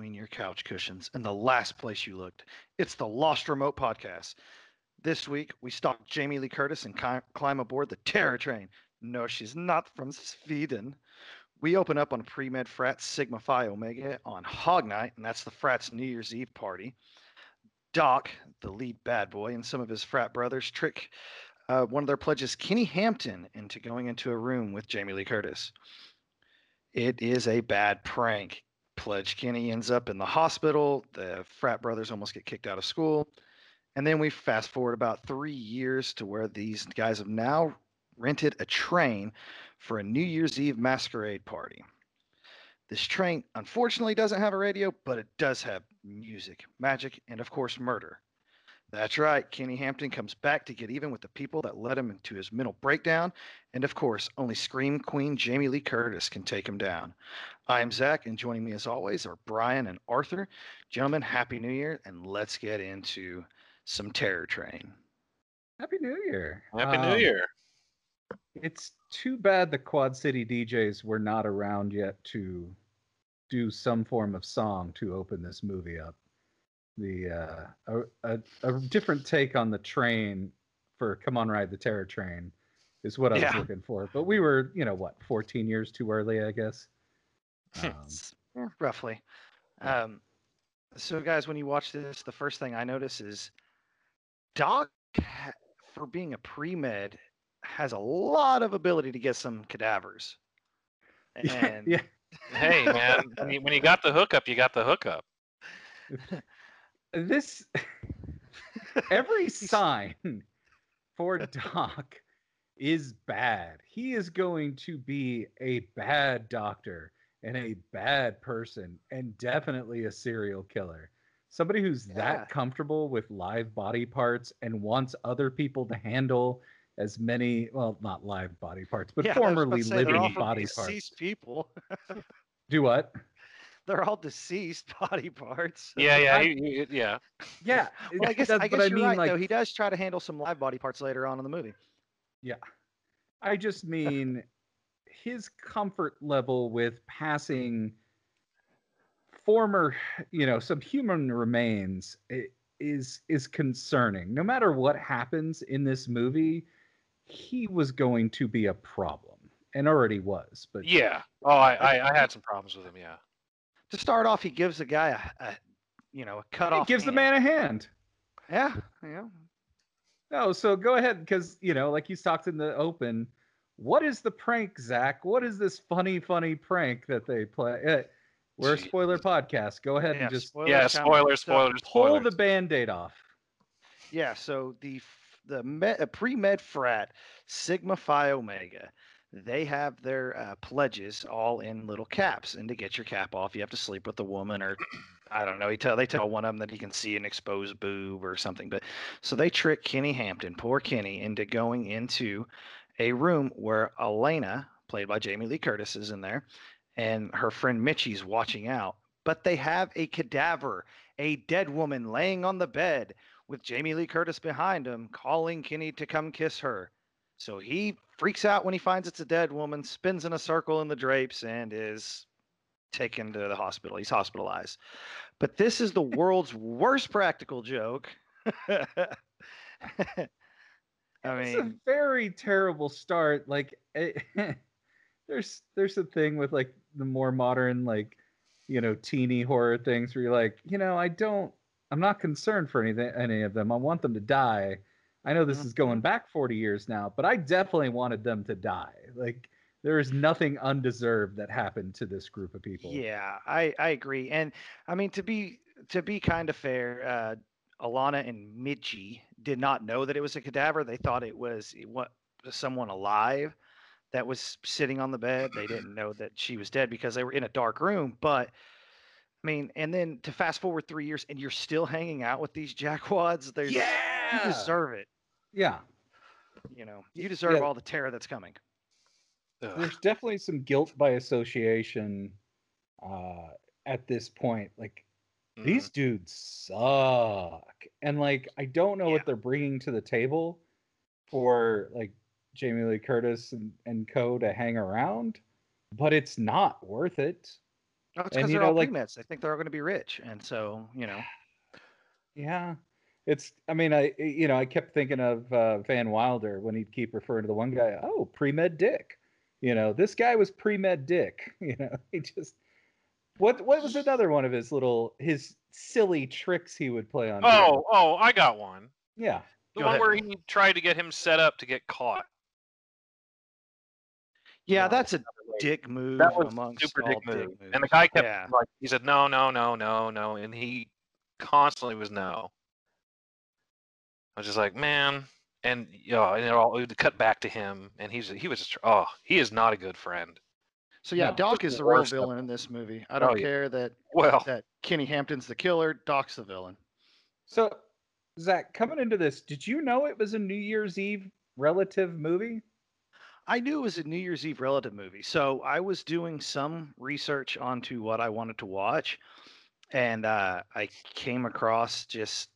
between your couch cushions and the last place you looked. It's the Lost Remote Podcast. This week, we stalk Jamie Lee Curtis and climb aboard the Terror Train. No, she's not from Sweden. We open up on pre med frat Sigma Phi Omega on Hog Night, and that's the frat's New Year's Eve party. Doc, the lead bad boy, and some of his frat brothers trick uh, one of their pledges, Kenny Hampton, into going into a room with Jamie Lee Curtis. It is a bad prank. Pledge Kenny ends up in the hospital. The frat brothers almost get kicked out of school. And then we fast forward about three years to where these guys have now rented a train for a New Year's Eve masquerade party. This train unfortunately doesn't have a radio, but it does have music, magic, and of course, murder. That's right. Kenny Hampton comes back to get even with the people that led him into his mental breakdown. And of course, only Scream Queen Jamie Lee Curtis can take him down. I'm Zach, and joining me as always are Brian and Arthur. Gentlemen, Happy New Year, and let's get into some Terror Train. Happy New Year. Happy New Um, Year. It's too bad the Quad City DJs were not around yet to do some form of song to open this movie up. The uh, a, a, a different take on the train for "Come on, Ride the Terror Train" is what I was looking for. But we were, you know, what, 14 years too early, I guess. Um, roughly. Um, so, guys, when you watch this, the first thing I notice is Doc, for being a pre med, has a lot of ability to get some cadavers. And yeah, Hey, man, when you, when you got the hookup, you got the hookup. this every sign for Doc is bad. He is going to be a bad doctor and a bad person and definitely a serial killer. Somebody who's Yeah. that comfortable with live body parts and wants other people to handle as many, well, not live body parts, but Yeah, I was about to formerly living body parts. people. Do what? They're all deceased body parts. Yeah, yeah, I- he- he- yeah. Yeah. Well, I guess, I guess you're mean, right, like, though. He does try to handle some live body parts later on in the movie. Yeah. I just mean his comfort level with passing former, you know, some human remains is is concerning. No matter what happens in this movie, he was going to be a problem and already was. But Yeah. Oh, I, I, I had some problems with him. Yeah. To start off, he gives the guy a, a you know, a cut he off. gives the man a hand. Yeah, yeah. No, so go ahead because you know, like he's talked in the open. What is the prank, Zach? What is this funny, funny prank that they play? Uh, we're a spoiler podcast. Go ahead yeah, and just spoilers yeah. coming. Spoilers, So- spoilers, pull the band-aid off. Yeah, so the the med, uh, pre-med frat Sigma Phi Omega, they have their uh, pledges all in little caps, and to get your cap off, you have to sleep with the woman, or I don't know. He tell they tell one of them that he can see an exposed boob or something. But so they trick Kenny Hampton, poor Kenny, into going into a room where Alana, played by Jamie Lee Curtis, is in there, and her friend Mitchie's watching out. But they have a cadaver, a dead woman laying on the bed with Jamie Lee Curtis behind him, calling Kenny to come kiss her. So he freaks out when he finds it's a dead woman, spins in a circle in the drapes, and is taken to the hospital. He's hospitalized. But this is the world's worst practical joke. I mean, it's a very terrible start. Like, it, eh, there's there's a thing with like the more modern, like, you know, teeny horror things where you're like, you know, I don't, I'm not concerned for anything, any of them. I want them to die. I know this is going back 40 years now, but I definitely wanted them to die. Like, there is nothing undeserved that happened to this group of people. Yeah, I I agree, and I mean to be to be kind of fair, uh, Alana and Mitchie did not know that it was a cadaver. They thought it was what someone alive that was sitting on the bed. They didn't know that she was dead because they were in a dark room. But I mean, and then to fast forward three years, and you're still hanging out with these jackwads. There's you deserve it. Yeah. You know, you deserve Yeah. all the terror that's coming. Ugh. there's definitely some guilt by association uh at this point like Mhm. these dudes suck and like i don't know Yeah. what they're bringing to the table for like jamie lee curtis and, and co to hang around but it's not worth it Oh, it's because they're all know, like- pre-meds. They think they're all going to be rich, and so you know. Yeah. It's I mean, I you know, I kept thinking of uh, Van Wilder when he'd keep referring to the one guy, oh, pre-med dick. You know, this guy was pre-med dick. You know, he just what what was another one of his little his silly tricks he would play on Oh, people? oh, I got one. yeah. The Go one ahead. where he tried to get him set up to get caught. Yeah, No, that's a dick move That was amongst super all dick move. moves. And the guy kept Yeah. like he said no, no, no, no, no, and he constantly was no. I was just like, man, and you know, and it all it would cut back to him, and he's he was just, oh, he is not a good friend. So yeah, No, Doc is the the real villain in this movie. I don't Oh, yeah. care that Well, that Kenny Hampton's the killer. Doc's the villain. So Zach, coming into this, did you know it was a New Year's Eve relative movie? I knew it was a New Year's Eve relative movie, so I was doing some research onto what I wanted to watch, and uh, I came across just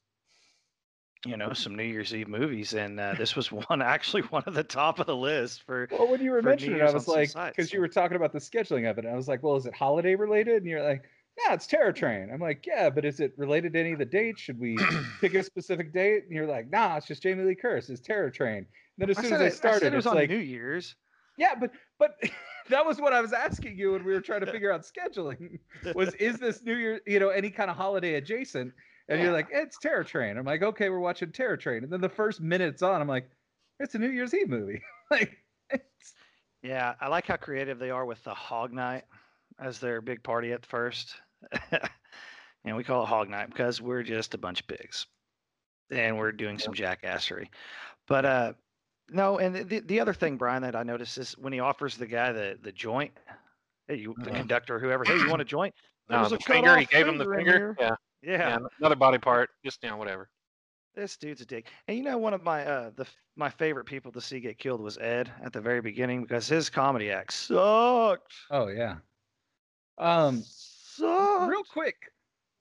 you know some New Year's Eve movies, and uh, this was one actually one of the top of the list for. Well, when you were mentioning it, I was like, because you were talking about the scheduling of it, and I was like, well, is it holiday related? And you're like, yeah, it's Terror Train. I'm like, yeah, but is it related to any of the dates? Should we pick a specific date? And you're like, nah, it's just Jamie Lee Curtis. It's Terror Train. And then as soon said as I started, it was on like, New Year's. yeah, but but that was what I was asking you when we were trying to figure out scheduling. Was is this New Year, you know, any kind of holiday adjacent? And Yeah. you're like, it's Terror Train. I'm like, okay, we're watching Terror Train. And then the first minute's on, I'm like, it's a New Year's Eve movie. like, it's, Yeah, I like how creative they are with the Hog Night as their big party at first. and we call it Hog Night because we're just a bunch of pigs. And we're doing some jackassery. But uh no, and the the other thing, Brian, that I noticed is when he offers the guy the the joint, hey, you the Mhm. conductor, whoever, hey, you want a joint? no, There's the a finger, he gave him the finger finger. Yeah, Yeah, yeah, another body part, just you know, whatever. this dude's a dick. And you know, one of my uh the my favorite people to see get killed was Ed at the very beginning because his comedy act sucked. oh yeah. Um, Sucked. real quick,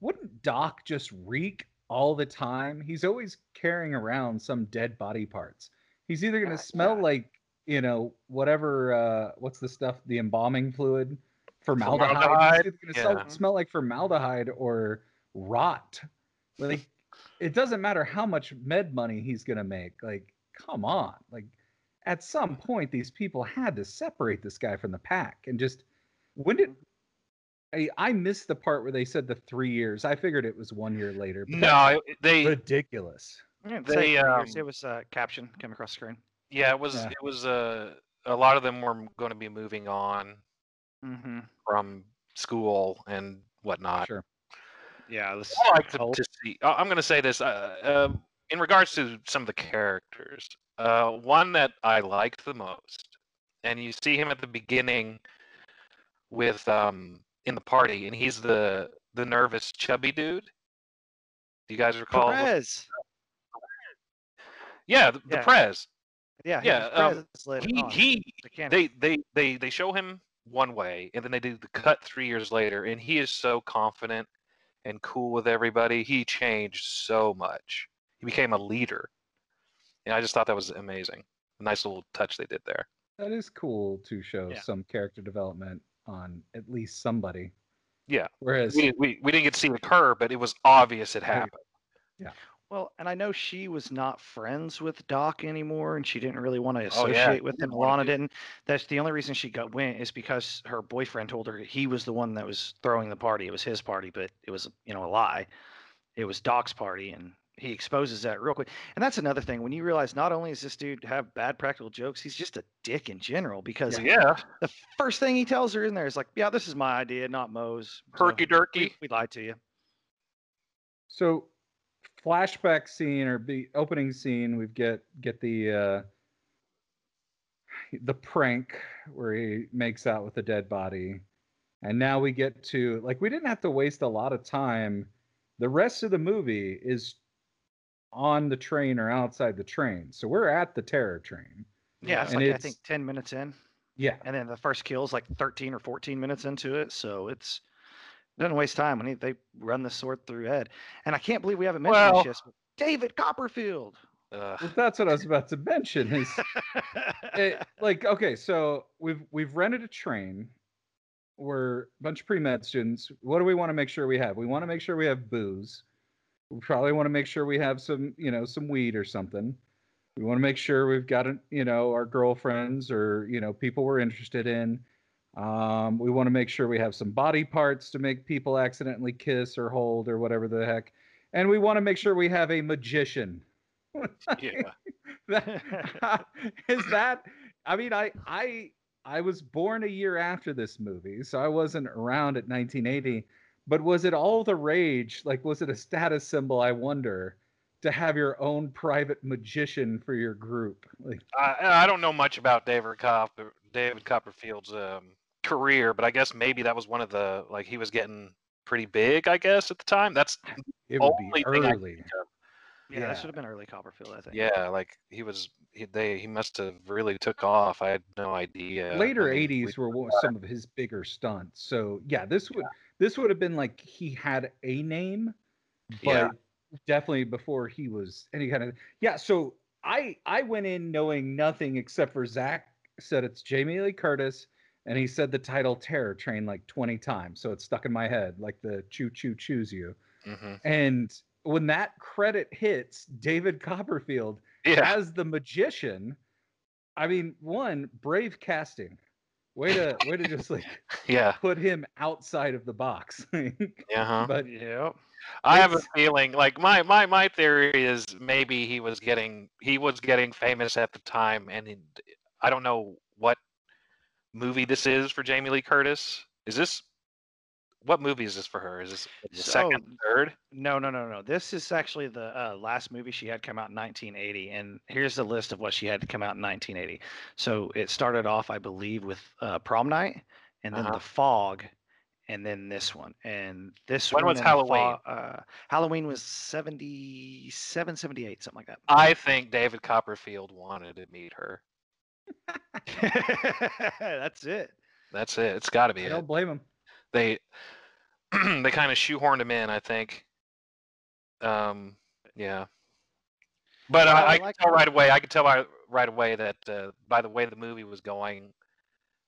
wouldn't Doc just reek all the time? He's always carrying around some dead body parts. He's either gonna Uh, smell yeah. like you know whatever uh what's the stuff the embalming fluid formaldehyde. Formaldehyde, He's gonna yeah. smell, smell like formaldehyde or rot. Like it doesn't matter how much med money he's gonna make. Like come on, like at some point these people had to separate this guy from the pack and just when did I, I missed the part where they said the three years. I figured it was one year later. But No, they ridiculous. Yeah, They, say three years. um, it was uh, caption came across the screen. yeah, it was Yeah. it was uh, a lot of them were going to be moving on Mm-hmm. from school and whatnot. Sure. Yeah, this. I like to, to see. I'm going to say this uh, um in regards to some of the characters. Uh, one that I liked the most, and you see him at the beginning with um in the party, and he's the the nervous chubby dude. Do you guys recall? Perez. Yeah, the, the Yeah. Prez. Yeah, Yeah, um, He on, he the they they they they show him one way and then they do the cut three years later and he is so confident and cool with everybody he changed so much he became a leader and i just thought that was amazing a nice little touch they did there That is cool to show Yeah. some character development on at least somebody. Yeah. Whereas we, didn't- we, we didn't get to see it occur but it was obvious it happened. happened Well, and I know she was not friends with Doc anymore, and she didn't really want to Oh, yeah, associate with him. didn't Lana didn't. That's the only reason she got went is because her boyfriend told her he was the one that was throwing the party. It was his party, but it was you know a lie. It was Doc's party, and he exposes that real quick. And that's another thing when you realize not only does this dude have bad practical jokes, he's just a dick in general. Because yeah the first thing he tells her in there is like, "Yeah, this is my idea, not Mo's." So herky jerky we, we lied to you. So, flashback scene or the opening scene, we get get the uh, the prank where he makes out with the dead body, and now we get to like we didn't have to waste a lot of time. The rest of the movie is on the train or outside the train, so we're at the terror train. Yeah, it's And like I it's- think ten minutes in. Yeah, and then the first kill is like 13 or 14 minutes into it so it's doesn't waste time when he, they run the sword through ed and i can't believe we haven't mentioned Well- this yet but david copperfield well, that's what I was about to mention. Is it, like okay so we've we've rented a train we're a bunch of pre-med students. What do we want to make sure we have? We want to make sure we have booze. We probably want to make sure we have some, you know, some weed or something. We want to make sure we've got, you know, our girlfriends or, you know, people we're interested in. Um, we want to make sure we have some body parts to make people accidentally kiss or hold or whatever the heck. And we want to make sure we have a magician. Yeah. that, is that I mean I I I was born a year after this movie, so I wasn't around at 1980. But was it all the rage? Like, was it a status symbol? I wonder to have your own private magician for your group. Like, I, I don't know much about David Copper, David Copperfield's um, career, but I guess maybe that was one of the like he was getting pretty big. I guess at the time. That's it would Only be thing early. yeah, Yeah. that should have been early Copperfield, I think. yeah, like he was. He, they he must have really took off. I had no idea. Later I mean, 80s we- were one- some of his bigger stunts. So yeah, this would this would have been like he had a name, but Yeah. definitely before he was any kind of yeah. So I I went in knowing nothing except for Zach said it's Jamie Lee Curtis, and he said the title Terror Train like 20 times, so it's stuck in my head like the choo choo choose you. Mhm. And when that credit hits, David Copperfield Yeah. as the magician, I mean, one brave casting. Way to way to just like Yeah. put him outside of the box. Yeah. huh but yeah. I have a feeling like my my my theory is maybe he was getting he was getting famous at the time, and he, I don't know what movie this is for Jamie Lee Curtis. Is this what movie is this for her? Is this the second, third? No, no, no, no. This is actually the uh, last movie she had come out in 1980, and here's the list of what she had to come out in 1980. So it started off, I believe, with uh, Prom Night, and then Uh-huh. The Fog, and then this one. And this When one was Halloween? Uh, Halloween was 77, 78, something like that. I think David Copperfield wanted to meet her. That. That's it. That's it. It's got to be I it. don't blame them. They they kind of shoehorned him in, I think. Um, yeah. But I, I I could tell right away. I could tell right, right away that uh, by the way the movie was going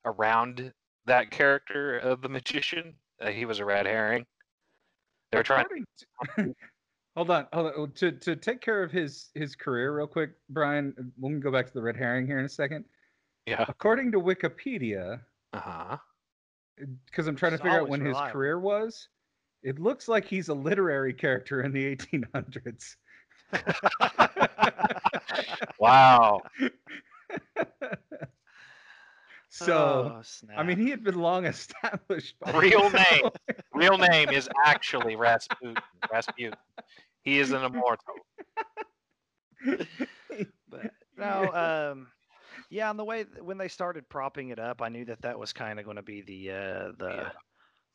around that character of the magician, uh, he was a red herring. They were trying. To- hold on, hold on. To to take care of his his career real quick, Brian. We can go back to the red herring here in a second. Yeah. According to Wikipedia, Uh huh. because I'm trying to It's figure out always when his career was. It looks like he's a literary character in the 1800s. Wow. so, Oh, I mean, he had been long established. by Real now. name. Real name is actually Rasputin. Rasputin. He is an immortal. but no, um, yeah, and the way when they started propping it up, I knew that that was kind of going to be the uh, the Yeah.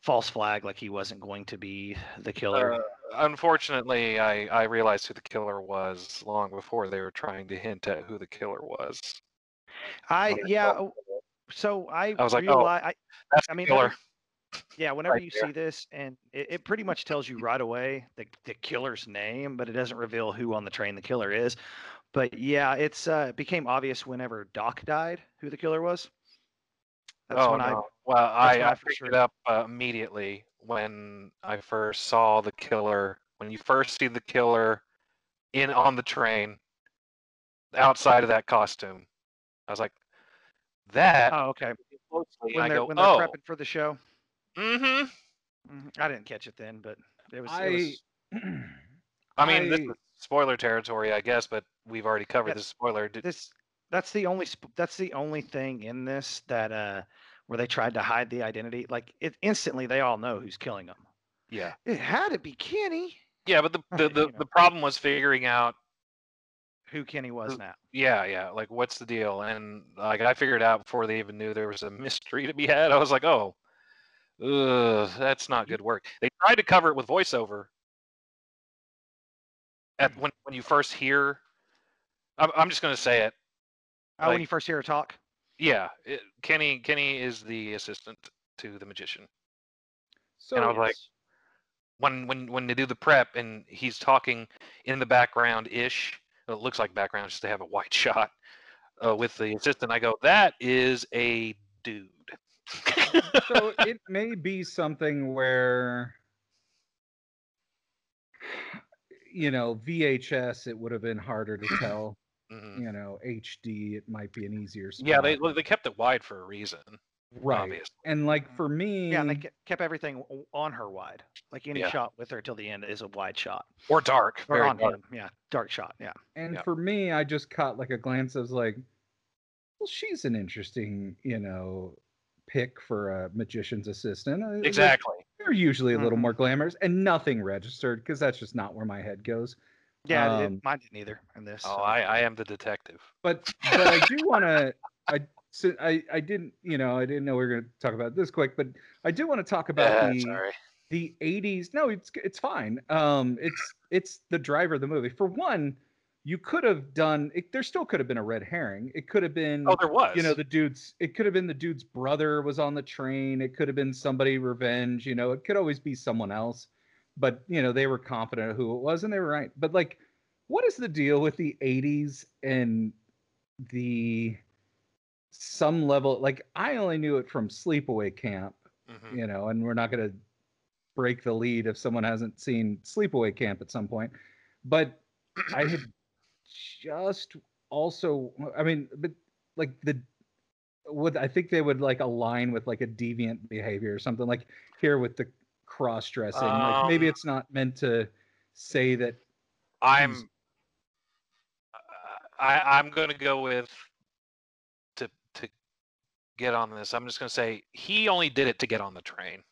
false flag, like he wasn't going to be the killer. Uh, unfortunately, I, I realized who the killer was long before they were trying to hint at who the killer was. I yeah, well, so I, I was like, oh, I, I mean, killer. yeah, whenever right you there. see this, and it, it pretty much tells you right away the the killer's name, but it doesn't reveal who on the train the killer is. But yeah, it's uh, it became obvious whenever Doc died who the killer was. That's oh when no! I well, I, I I picked sure- it up uh, immediately when I first saw the killer. When you first see the killer in on the train, outside of that costume, I was like, "That." oh okay closely, when they're go, when they're "Oh, prepping for the show. mm-hmm." Mhm. I didn't catch it then, but it was. I, it was I mean, this I- is spoiler territory, I guess, but we've already covered the spoiler. Did, this that's the only that's the only thing in this that uh where they tried to hide the identity. Like it instantly, they all know who's killing them. yeah, It had to be Kenny. yeah, but the the, the, You know. the problem was figuring out Who Kenny was now? Yeah, yeah. Like, what's the deal? And like, I figured out before they even knew there was a mystery to be had. I was like, oh, ugh, that's not good work. They tried to cover it with voiceover. At when when you first hear, I'm I'm just gonna say it. Oh, when you first hear her talk. Yeah, it, Kenny Kenny is the assistant to the magician. so and I was like- When when when they do the prep and he's talking in the background ish, it looks like background just to have a white shot uh, with the assistant. I go, that is a dude. so it may be something where you know VHS it would have been harder to tell. Mhm. You know HD it might be an easier. Spot. Yeah, they they kept it wide for a reason. Right. obviously. And like for me, Yeah, and they kept everything on her wide. Like any Yeah. shot with her till the end is a wide shot. Or dark. Or very on dark. him. Yeah, dark shot. Yeah. and Yeah. for me, I just caught like a glance. I was like, well, she's an interesting, you know, pick for a magician's assistant. They're- Exactly. They're usually a little Mhm. more glamorous, and nothing registered because that's just not where my head goes. Yeah, it- Um, mine didn't either in this. Oh, so. I, I am the detective. But but I do want to. I so I I didn't you know I didn't know we were going to talk about this quick, but I do want to talk about Yeah, the sorry. the 80s. No, it's it's fine. Um, it's it's the driver of the movie. For one, you could have done. It, there still could have been a red herring. It could have been. Oh, there was. you know the dude's it could have been the dude's brother was on the train it could have been somebody revenge you know it could always be someone else but you know they were confident of who it was and they were right but like what is the deal with the 80s and the some level like i only knew it from sleepaway camp Mhm. you know and we're not going to break the lead if someone hasn't seen sleepaway camp at some point but i had just also i mean but like the would i think they would like align with like a deviant behavior or something like here with the cross dressing like maybe Um, it's not meant to say that I'm. I I'm gonna go with get on this. I'm just gonna say he only did it to get on the train.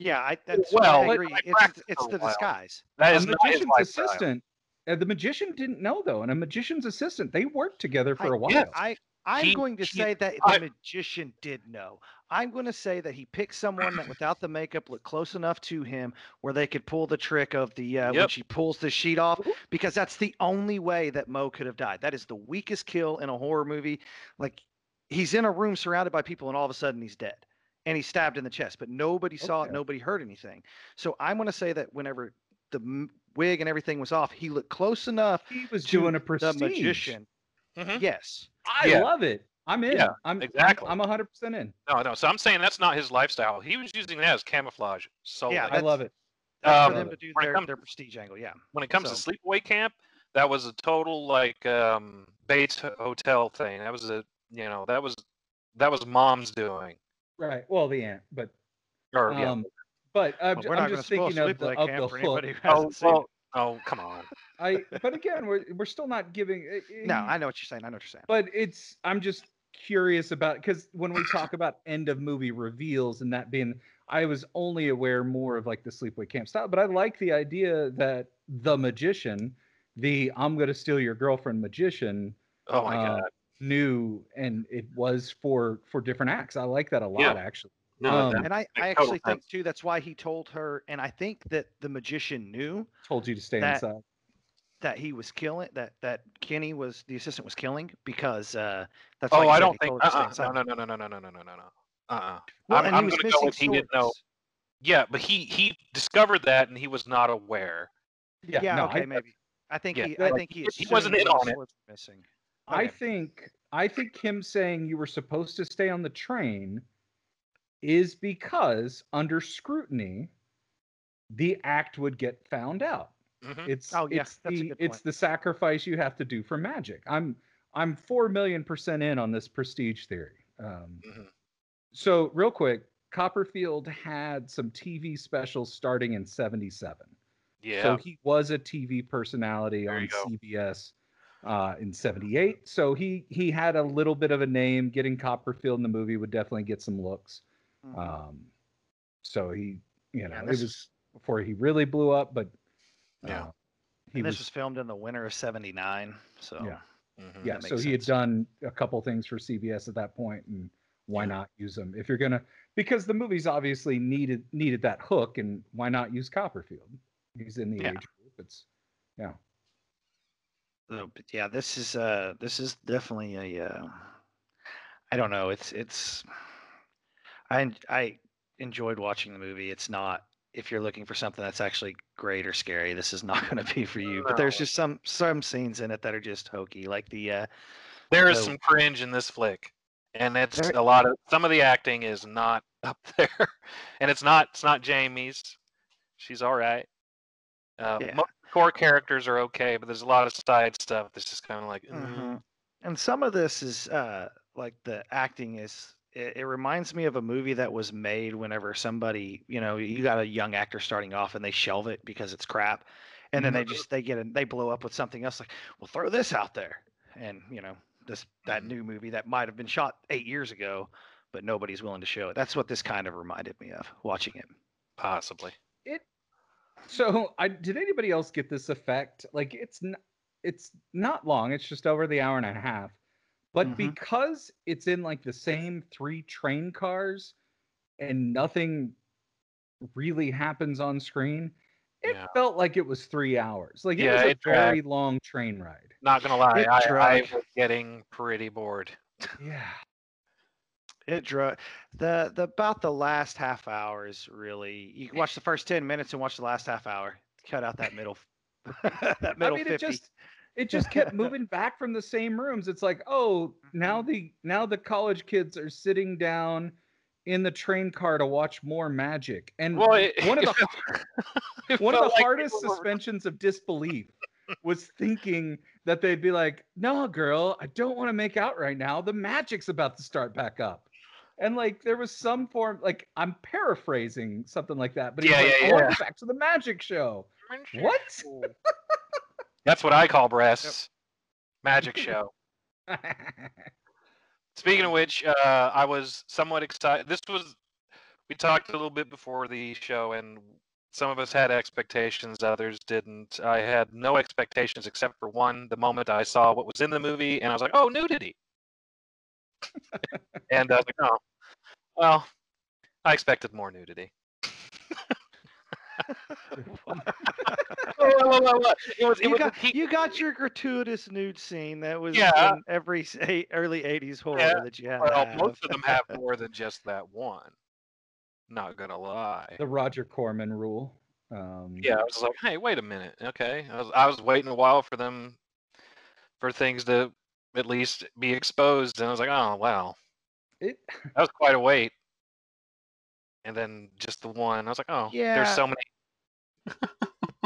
Yeah, I that's Well, I agree. I It's it's the while. disguise. That a is not magician's assistant uh, the magician didn't know though and a magician's assistant they worked together for I- a while yeah, I I'm He- going to he- say that the magician did know. I'm going to say that he picked someone that without the makeup looked close enough to him where they could pull the trick of the uh, when Yep. she pulls the sheet off because that's the only way that Mo could have died. That is the weakest kill in a horror movie. Like he's in a room surrounded by people and all of a sudden he's dead and he's stabbed in the chest, but nobody saw it, nobody heard anything. So I'm going to say that whenever the m- wig and everything was off, he looked close enough he was to doing a prestige. the prestige magician. Mhm. Yes. i Yeah. love it i'm in Yeah, i'm exactly. i'm, I'm 100% in No, no. So I'm saying that's not his lifestyle. He was using that as camouflage. So Yeah, i love it That's Um, for them to do their, comes- their prestige angle. Yeah. when it comes So- to sleepaway camp, that was a total like um Bates Hotel thing. That was a you know that was that was mom's doing. right well the ant but Or yeah. um but i'm, Well, I'm not going to just thinking of the, Sleepaway of the hook oh, well, oh, come on. I but again, we're we're still not giving. eh, No, eh, I know what you're saying. I know what you're saying. but it's I'm just curious about because when we talk about end of movie reveals and that being, I was only aware more of like the sleepaway camp style, but I like the idea that the magician, the I'm gonna steal your girlfriend magician, Oh my uh, god. Knew and it was for for different acts. I like that a lot Yeah. actually. No, um, that- And I, I actually think sense. too that's why he told her, and I think that the magician knew Told you to stay That- inside. that he was killing that that Kenny was the assistant was killing because uh that's why oh, I don't think. told her to stay Uh-uh, no, no, no, no, no, no, no, no, no, no. Uh-uh. Well, I'm, I'm he gonna go with he didn't know. Yeah, but he he discovered that and he was not aware. Yeah, no, okay, I, maybe. I think Yeah, he that- I think he he wasn't in on it. swords were. I think I think him saying you were supposed to stay on the train is because under scrutiny the act would get found out. Mhm. It's Oh, yeah, it's that's a the good it's the sacrifice you have to do for magic. I'm I'm 4 million percent in on this prestige theory. Um, Mhm. so real quick, Copperfield had some TV specials starting in 77. Yeah. So he was a TV personality There on you. CBS uh, in '78. So he he had a little bit of a name. Getting Copperfield in the movie would definitely get some looks. Mhm. Um, so he, you know, Yeah, it this was before he really blew up, but uh, Yeah. he and this was, was filmed in the winter of '79, so Yeah. Mhm. yeah. So makes he had done a couple things for CBS at that point, and why Yeah. not use them if you're gonna? Because the movies obviously needed needed that hook, and why not use Copperfield? He's in the Yeah. age group. It's yeah. So, but yeah, this is uh this is definitely a uh, I don't know. It's it's I I enjoyed watching the movie. It's not if you're looking for something that's actually great or scary, this is not going to be for you. But there's just some some scenes in it that are just hokey, like the uh There is So- some cringe in this flick, and it's There- a lot of some of the acting is not up there, and it's not it's not Jamie's. She's all right. Uh, Yeah. Core characters are okay, but there's a lot of side stuff that's just kind of like. mm. Mhm. And some of this is uh, like the acting is. It, it reminds me of a movie that was made whenever somebody, you know, you got a young actor starting off and they shelve it because it's crap, and then they just they get in, they blow up with something else like, well, throw this out there, and you know, this that new movie that might have been shot eight years ago, but nobody's willing to show it. That's what this kind of reminded me of watching it. Possibly. It. So, I did anybody else get this effect? Like, it's n- it's not long. It's just over the hour and a half. But Mhm. because it's in like the same three train cars, and nothing really happens on screen, it Yeah. felt like it was three hours. Like yeah, it was a it very long train ride. Not gonna lie, I, I was getting pretty bored. Yeah. It drew the the about the last half hour is really you can watch the first ten minutes and watch the last half hour. Cut out that middle that middle I mean, fifty. it just it just kept moving back from the same rooms. It's like, oh, now Mm-hmm. the now the college kids are sitting down in the train car to watch more magic. And Well, it, one of the it one of the like hardest people were- suspensions of disbelief was thinking that they'd be like, "No, girl, I don't want to make out right now. The magic's about to start back up." And like there was some form, like I'm paraphrasing something like that, but he's Yeah, like, yeah, "I yeah. back to the magic show." What? That's what I call breasts. Magic show. Speaking of which, uh, I was somewhat excited. This was we talked a little bit before the show, and some of us had expectations, others didn't. I had no expectations except for one. The moment I saw what was in the movie, and I was like, "Oh, nudity!" and I was like, "Oh, well, I expected more nudity." It was, it you got you got your gratuitous nude scene that was Yeah. in every eight, early '80s horror Yeah, that you had. well, to most of them have more than just that one. Not gonna lie. the Roger Corman rule. Um, Yeah, I was like, hey, wait a minute. Okay, I was I was waiting a while for them for things to at least be exposed, and I was like, oh wow, It, that was quite a wait. And then just the one, I was like, oh, Yeah. there's so many.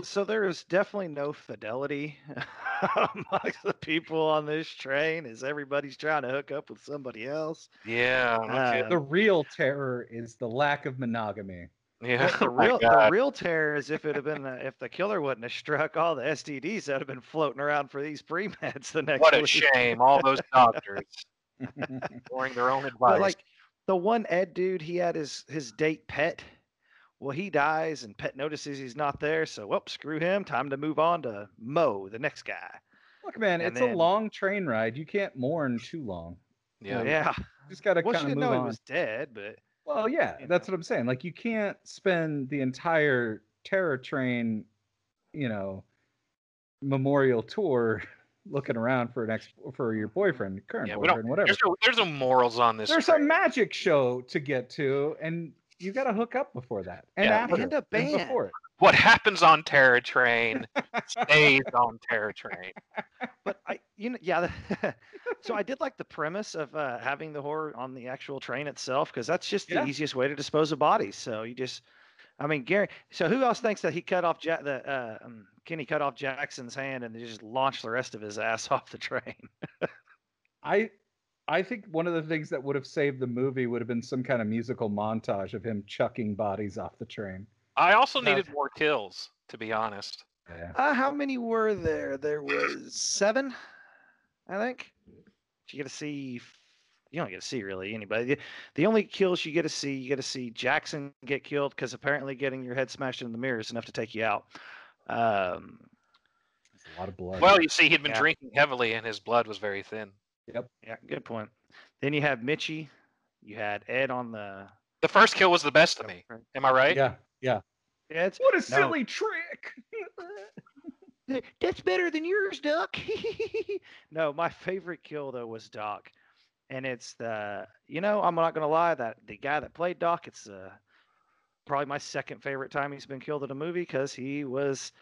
so there is definitely no fidelity amongst the people on this train as everybody's trying to hook up with somebody else. Yeah, no Uh, the real terror is the lack of monogamy. yeah. The, the oh real the real terror is if it had been uh, if the killer wouldn't have struck all the STDs that have been floating around for these pre meds the next What a week. shame! All those doctors ignoring their own advice. But like the one Ed dude, he had his his date Pet. Well, he dies, and Pet notices he's not there. So, whoop, screw him. Time to move on to Mo, the next guy. Look, man, And it's then- a long train ride. You can't mourn too long. yeah, um, Yeah. You just got to Well, she kind of didn't move know on. he was dead, but Well, yeah, that's know. what I'm saying. Like, you can't spend the entire Terror Train, you know, memorial tour looking around for an ex for your boyfriend, current yeah. Boyfriend, whatever. There's no, there's no morals on this. There's a magic show to get to, and you got to hook up before that and Yeah, after and a and before it. What happens on Terror Train stays on Terror Train. but I, you know, yeah. the- so I did like the premise of uh, having the horror on the actual train itself because that's just the Yeah. easiest way to dispose of bodies. So you just, I mean, Gary. So who else thinks that he cut off ja- the uh, um, Kenny cut off Jackson's hand and they just launched the rest of his ass off the train? I I think one of the things that would have saved the movie would have been some kind of musical montage of him chucking bodies off the train. I also No. needed more kills, to be honest. Yeah. Uh, how many were there? There was seven, I think. You get to see. You don't get to see really anybody. The, the only kills you get to see, you get to see Jackson get killed because apparently getting your head smashed in the mirror is enough to take you out. Um, a lot of blood. Well, you see, he'd been Yeah. drinking heavily, and his blood was very thin. Yep. Yeah, good point. Then you have Mitchie. You had Ed on the. The first kill was the best to me. Am I right? yeah, yeah. Yeah, it's, What a No. silly trick! That's better than yours, Duck. no, my favorite kill though was Doc, and it's the you know I'm not gonna lie that the guy that played Doc, it's uh, probably my second favorite time he's been killed in a movie because he was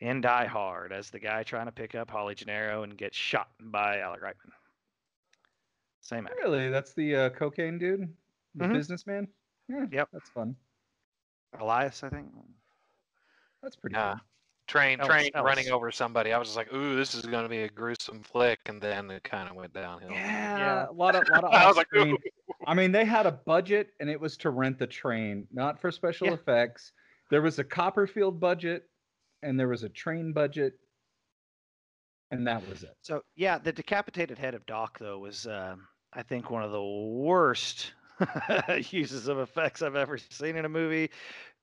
in Die Hard as the guy trying to pick up Holly Gennero and get shot by Alan Rickman. Same actor. really? That's the uh, cocaine dude, the Mhm. businessman. Yeah, Yep. that's fun. Elias, I think. That's pretty Yeah. fun. Train, Ellis- train Ellis. running over somebody. I was just like, ooh, this is going to be a gruesome flick, and then it kind of went downhill. Yeah, yeah, a lot of lot of I was like, ooh. I mean, they had a budget, and it was to rent the train, not for special Yeah. effects. There was a Copperfield budget, and there was a train budget, and that was it. So yeah, the decapitated head of Doc though was, um, I think, one of the worst uses of effects I've ever seen in a movie,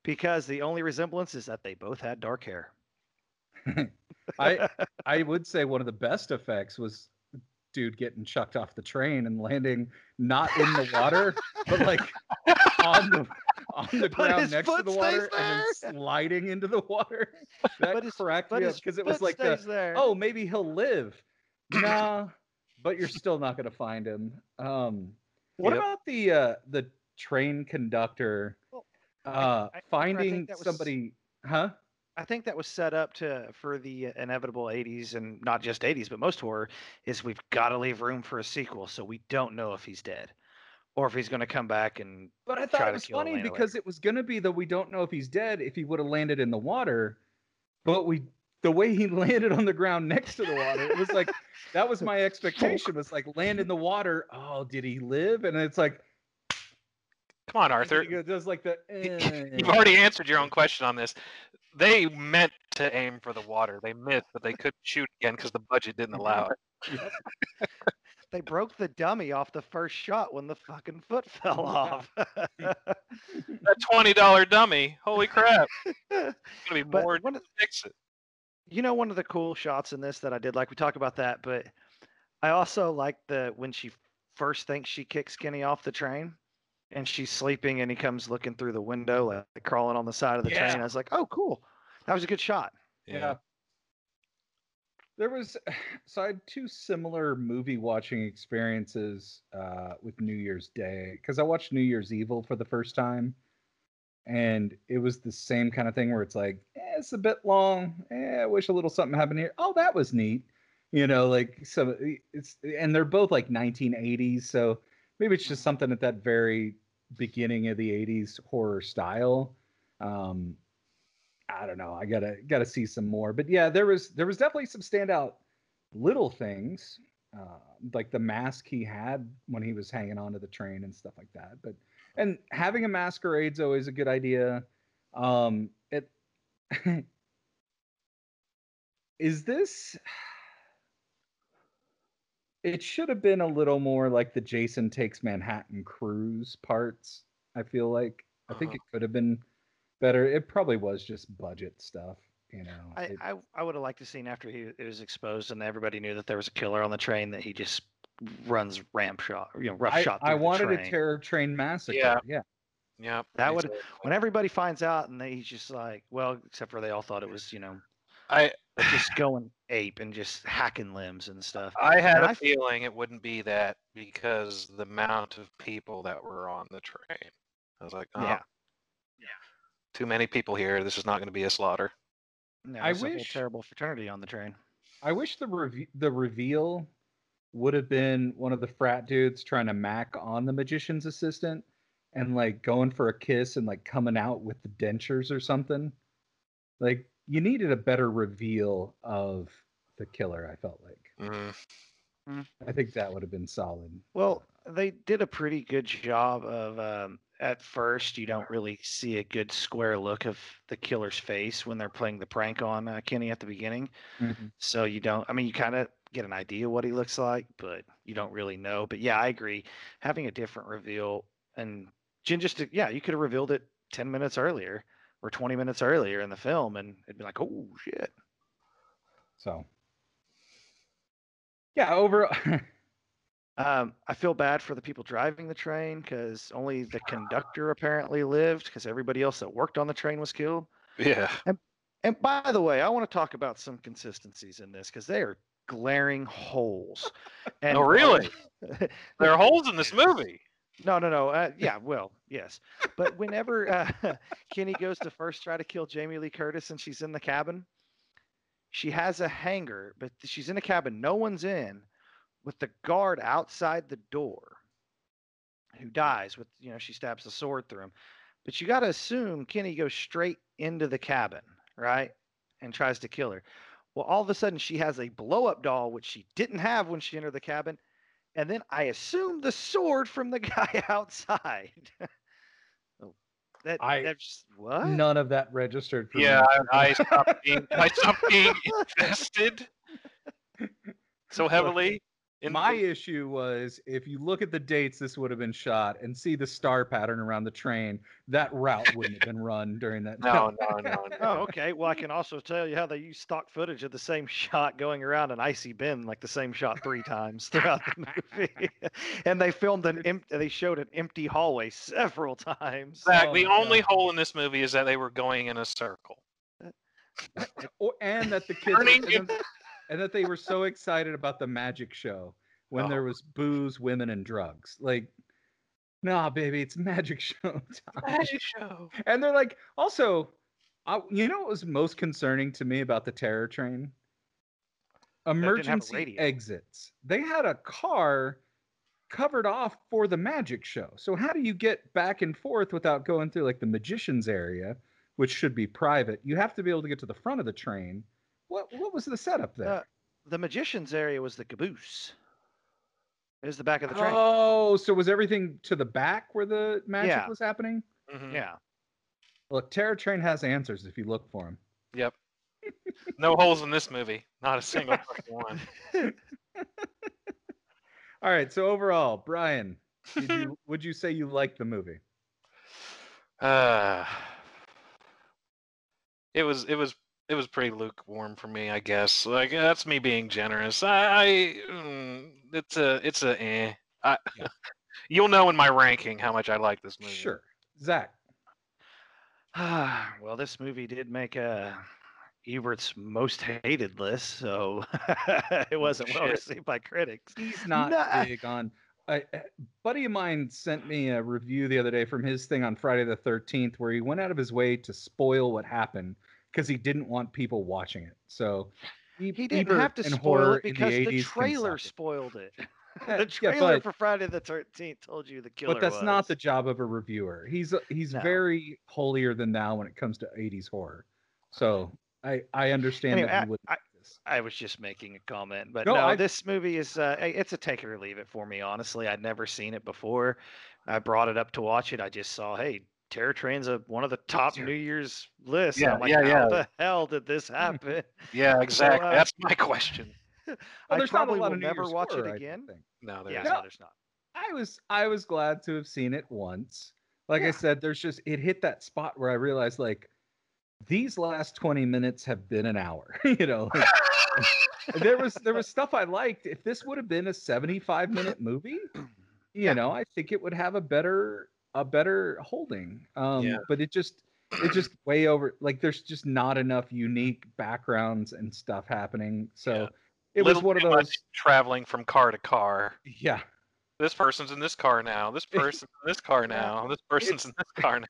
because the only resemblance is that they both had dark hair. I I would say one of the best effects was dude getting chucked off the train and landing not in the water, but like on the on the ground next to the water and then sliding into the water. That But his- cracked me up because it was like the there. oh maybe he'll live. Nah, but you're still not gonna find him. Um, what Yep. about the uh, the train conductor Well, uh, I- I finding somebody? Huh? I think that was set up to for the uh, inevitable 80s and not just 80s, but most horror is we've got to leave room for a sequel, so we don't know if he's dead or if he's going to come back and But I thought to it was funny Elena because it was gonna be that we don't know if he's dead if he would have landed in the water, but we the way he landed on the ground next to the water, it was like that was my expectation was like land in the water. Oh, did he live? And it's like Come on, Arthur. it does like the. You've eh. already answered your own question on this. They meant to aim for the water. They missed, but they couldn't shoot again because the budget didn't allow it. they broke the dummy off the first shot when the fucking foot fell off. That twenty dollar dummy. Holy crap! It's gonna be But more one to fix it. you know, one of the cool shots in this that I did like, we talk about that, but I also like the when she first thinks she kicks Kenny off the train and she's sleeping and he comes looking through the window, like crawling on the side of the Yeah. train. I was like, oh, cool. That was a good shot. Yeah. There was so I had two similar movie watching experiences uh, with New Year's Day because I watched New Year's Evil for the first time, and it was the same kind of thing where it's like, eh, it's a bit long. Eh, I wish a little something happened here. Oh, that was neat. You know, like so it's and they're both like 1980s, so maybe it's just something at that very beginning of the 80s horror style. Um, I don't know. I gotta gotta see some more. But yeah, there was there was definitely some standout little things, uh, like the mask he had when he was hanging onto the train and stuff like that. But and having a masquerade's always a good idea. Um, it is this. It should have been a little more like the Jason Takes Manhattan cruise parts. I feel like I think Uh-huh. it could have been better. It probably was just budget stuff, you know. I, It- I, I would have liked to seen after he it was exposed and everybody knew that there was a killer on the train that he just runs ramp shot, you know, rough I, shot. I wanted train. a terror train massacre. Yeah. yeah. Yeah. That would-. When everybody finds out and they he's just like, well, except for they all thought it was, you know, I just going ape and just hacking limbs and stuff. I had And a I f- feeling it wouldn't be that because the amount of people that were on the train. I was like, oh, Yeah. too many people here. This is not going to be a slaughter. No, I it's whole wish- terrible fraternity on the train. I wish the reve- the reveal would have been one of the frat dudes trying to mac on the magician's assistant and like going for a kiss and like coming out with the dentures or something. Like you needed a better reveal of the killer, I felt like. Mm. I think that would have been solid. Well, they did a pretty good job of um, at first you don't really see a good square look of the killer's face when they're playing the prank on uh, Kenny at the beginning. Mhm. So you don't. I mean, you kind of get an idea what he looks like, but you don't really know. But yeah, I agree. Having a different reveal and Jin just yeah, you could have revealed it ten minutes earlier or twenty minutes earlier in the film, and it'd be like, oh shit. So yeah, over Um, I feel bad for the people driving the train because only the conductor apparently lived because everybody else that worked on the train was killed. Yeah. And by the way, I want to talk about some consistencies in this because they are glaring holes. And Oh, really? There are holes in this movie. No, no, no. Uh, yeah, well, yes. But whenever uh, Kenny goes to first try to kill Jamie Lee Curtis and she's in the cabin, she has a hanger, but she's in a cabin no one's in with the guard outside the door who dies with you know she stabs the sword through him. But you got to assume Kenny goes straight into the cabin, right, and tries to kill her. Well, all of a sudden she has a blow up doll which she didn't have when she entered the cabin, and then I assume the sword from the guy outside. oh, that I- that's what? None of that registered. For me. Yeah, I, I stopped being I stopped being invested so heavily. In My issue was if you look at the dates this would have been shot and see the star pattern around the train, that route wouldn't have been run during that. no, no, no, no. Oh, okay. Well, I can also tell you how they use stock footage of the same shot going around an icy bin, like the same shot three times throughout the movie. and they filmed an empty. They showed an empty hallway several times. Zach, Oh the only God. hole in this movie is that they were going in a circle. Uh, or, and that the kids Turning and, that- they were so excited about the magic show when there Oh. was booze, women, and drugs. Like, nah, baby, it's magic show time. show. And they're like, also, I, you know what was most concerning to me about the terror train? Emergency exits. They had a car covered off for the magic show. So how do you get back and forth without going through like the magician's area, which should be private? You have to be able to get to the front of the train. What what was the setup there? Uh, the magician's area was the caboose. It was the back of the train. oh, so was everything to the back where the magic Yeah. was happening? Mhm. Yeah. Look, Terror Train has answers if you look for them. Yep. No holes in this movie. Not a single one. All right. So overall, Brian, did you, would you say you liked the movie? Uh, it was it was it was pretty lukewarm for me, I guess. Like that's me being generous. I, I mm, it's a it's a eh. I, Yeah. You'll know in my ranking how much I like this movie. Sure. Zach. well, this movie did make a Ebert's most hated list, so it wasn't well received by critics. He's not Nah. big on. I, a buddy of mine sent me a review the other day from his thing on Friday the 13th where he went out of his way to spoil what happened because he didn't want people watching it. So E- He didn't have to spoil it because the, 80s can trailer spoiled it. Yeah, the yeah, trailer but- for Friday the Thirteenth told you the killer. but that's not the job of a reviewer. He's he's No. very holier than thou when it comes to 80s horror. So I I understand Anyway, that you would I- I was just making a comment, but No, no, I- this movie is uh, it's a take it or leave it for me. Honestly, I'd never seen it before. I brought it up to watch it. I just saw, hey, Terror Train's a one of the top New Year's lists. Yeah, I'm like, yeah, how yeah. the hell did this happen? Yeah, exactly. uh, That's my question. Well, I there's not a probably lot will of New never Year's watch horror, it again. No, there Yeah, no, there's not. I was I was glad to have seen it once. Like I said, there's just it hit that spot where I realized like these last 20 minutes have been an hour. you know, like, there was there was stuff I liked. If this would have been a 75 minute movie, you Yeah. know, I think it would have a better a better holding. Um Yeah. but it just it just way over like there's just not enough unique backgrounds and stuff happening. So Yeah. it was one of those traveling from car to car. yeah. This person's in this car now. This person's in this car now. This person's in this car now.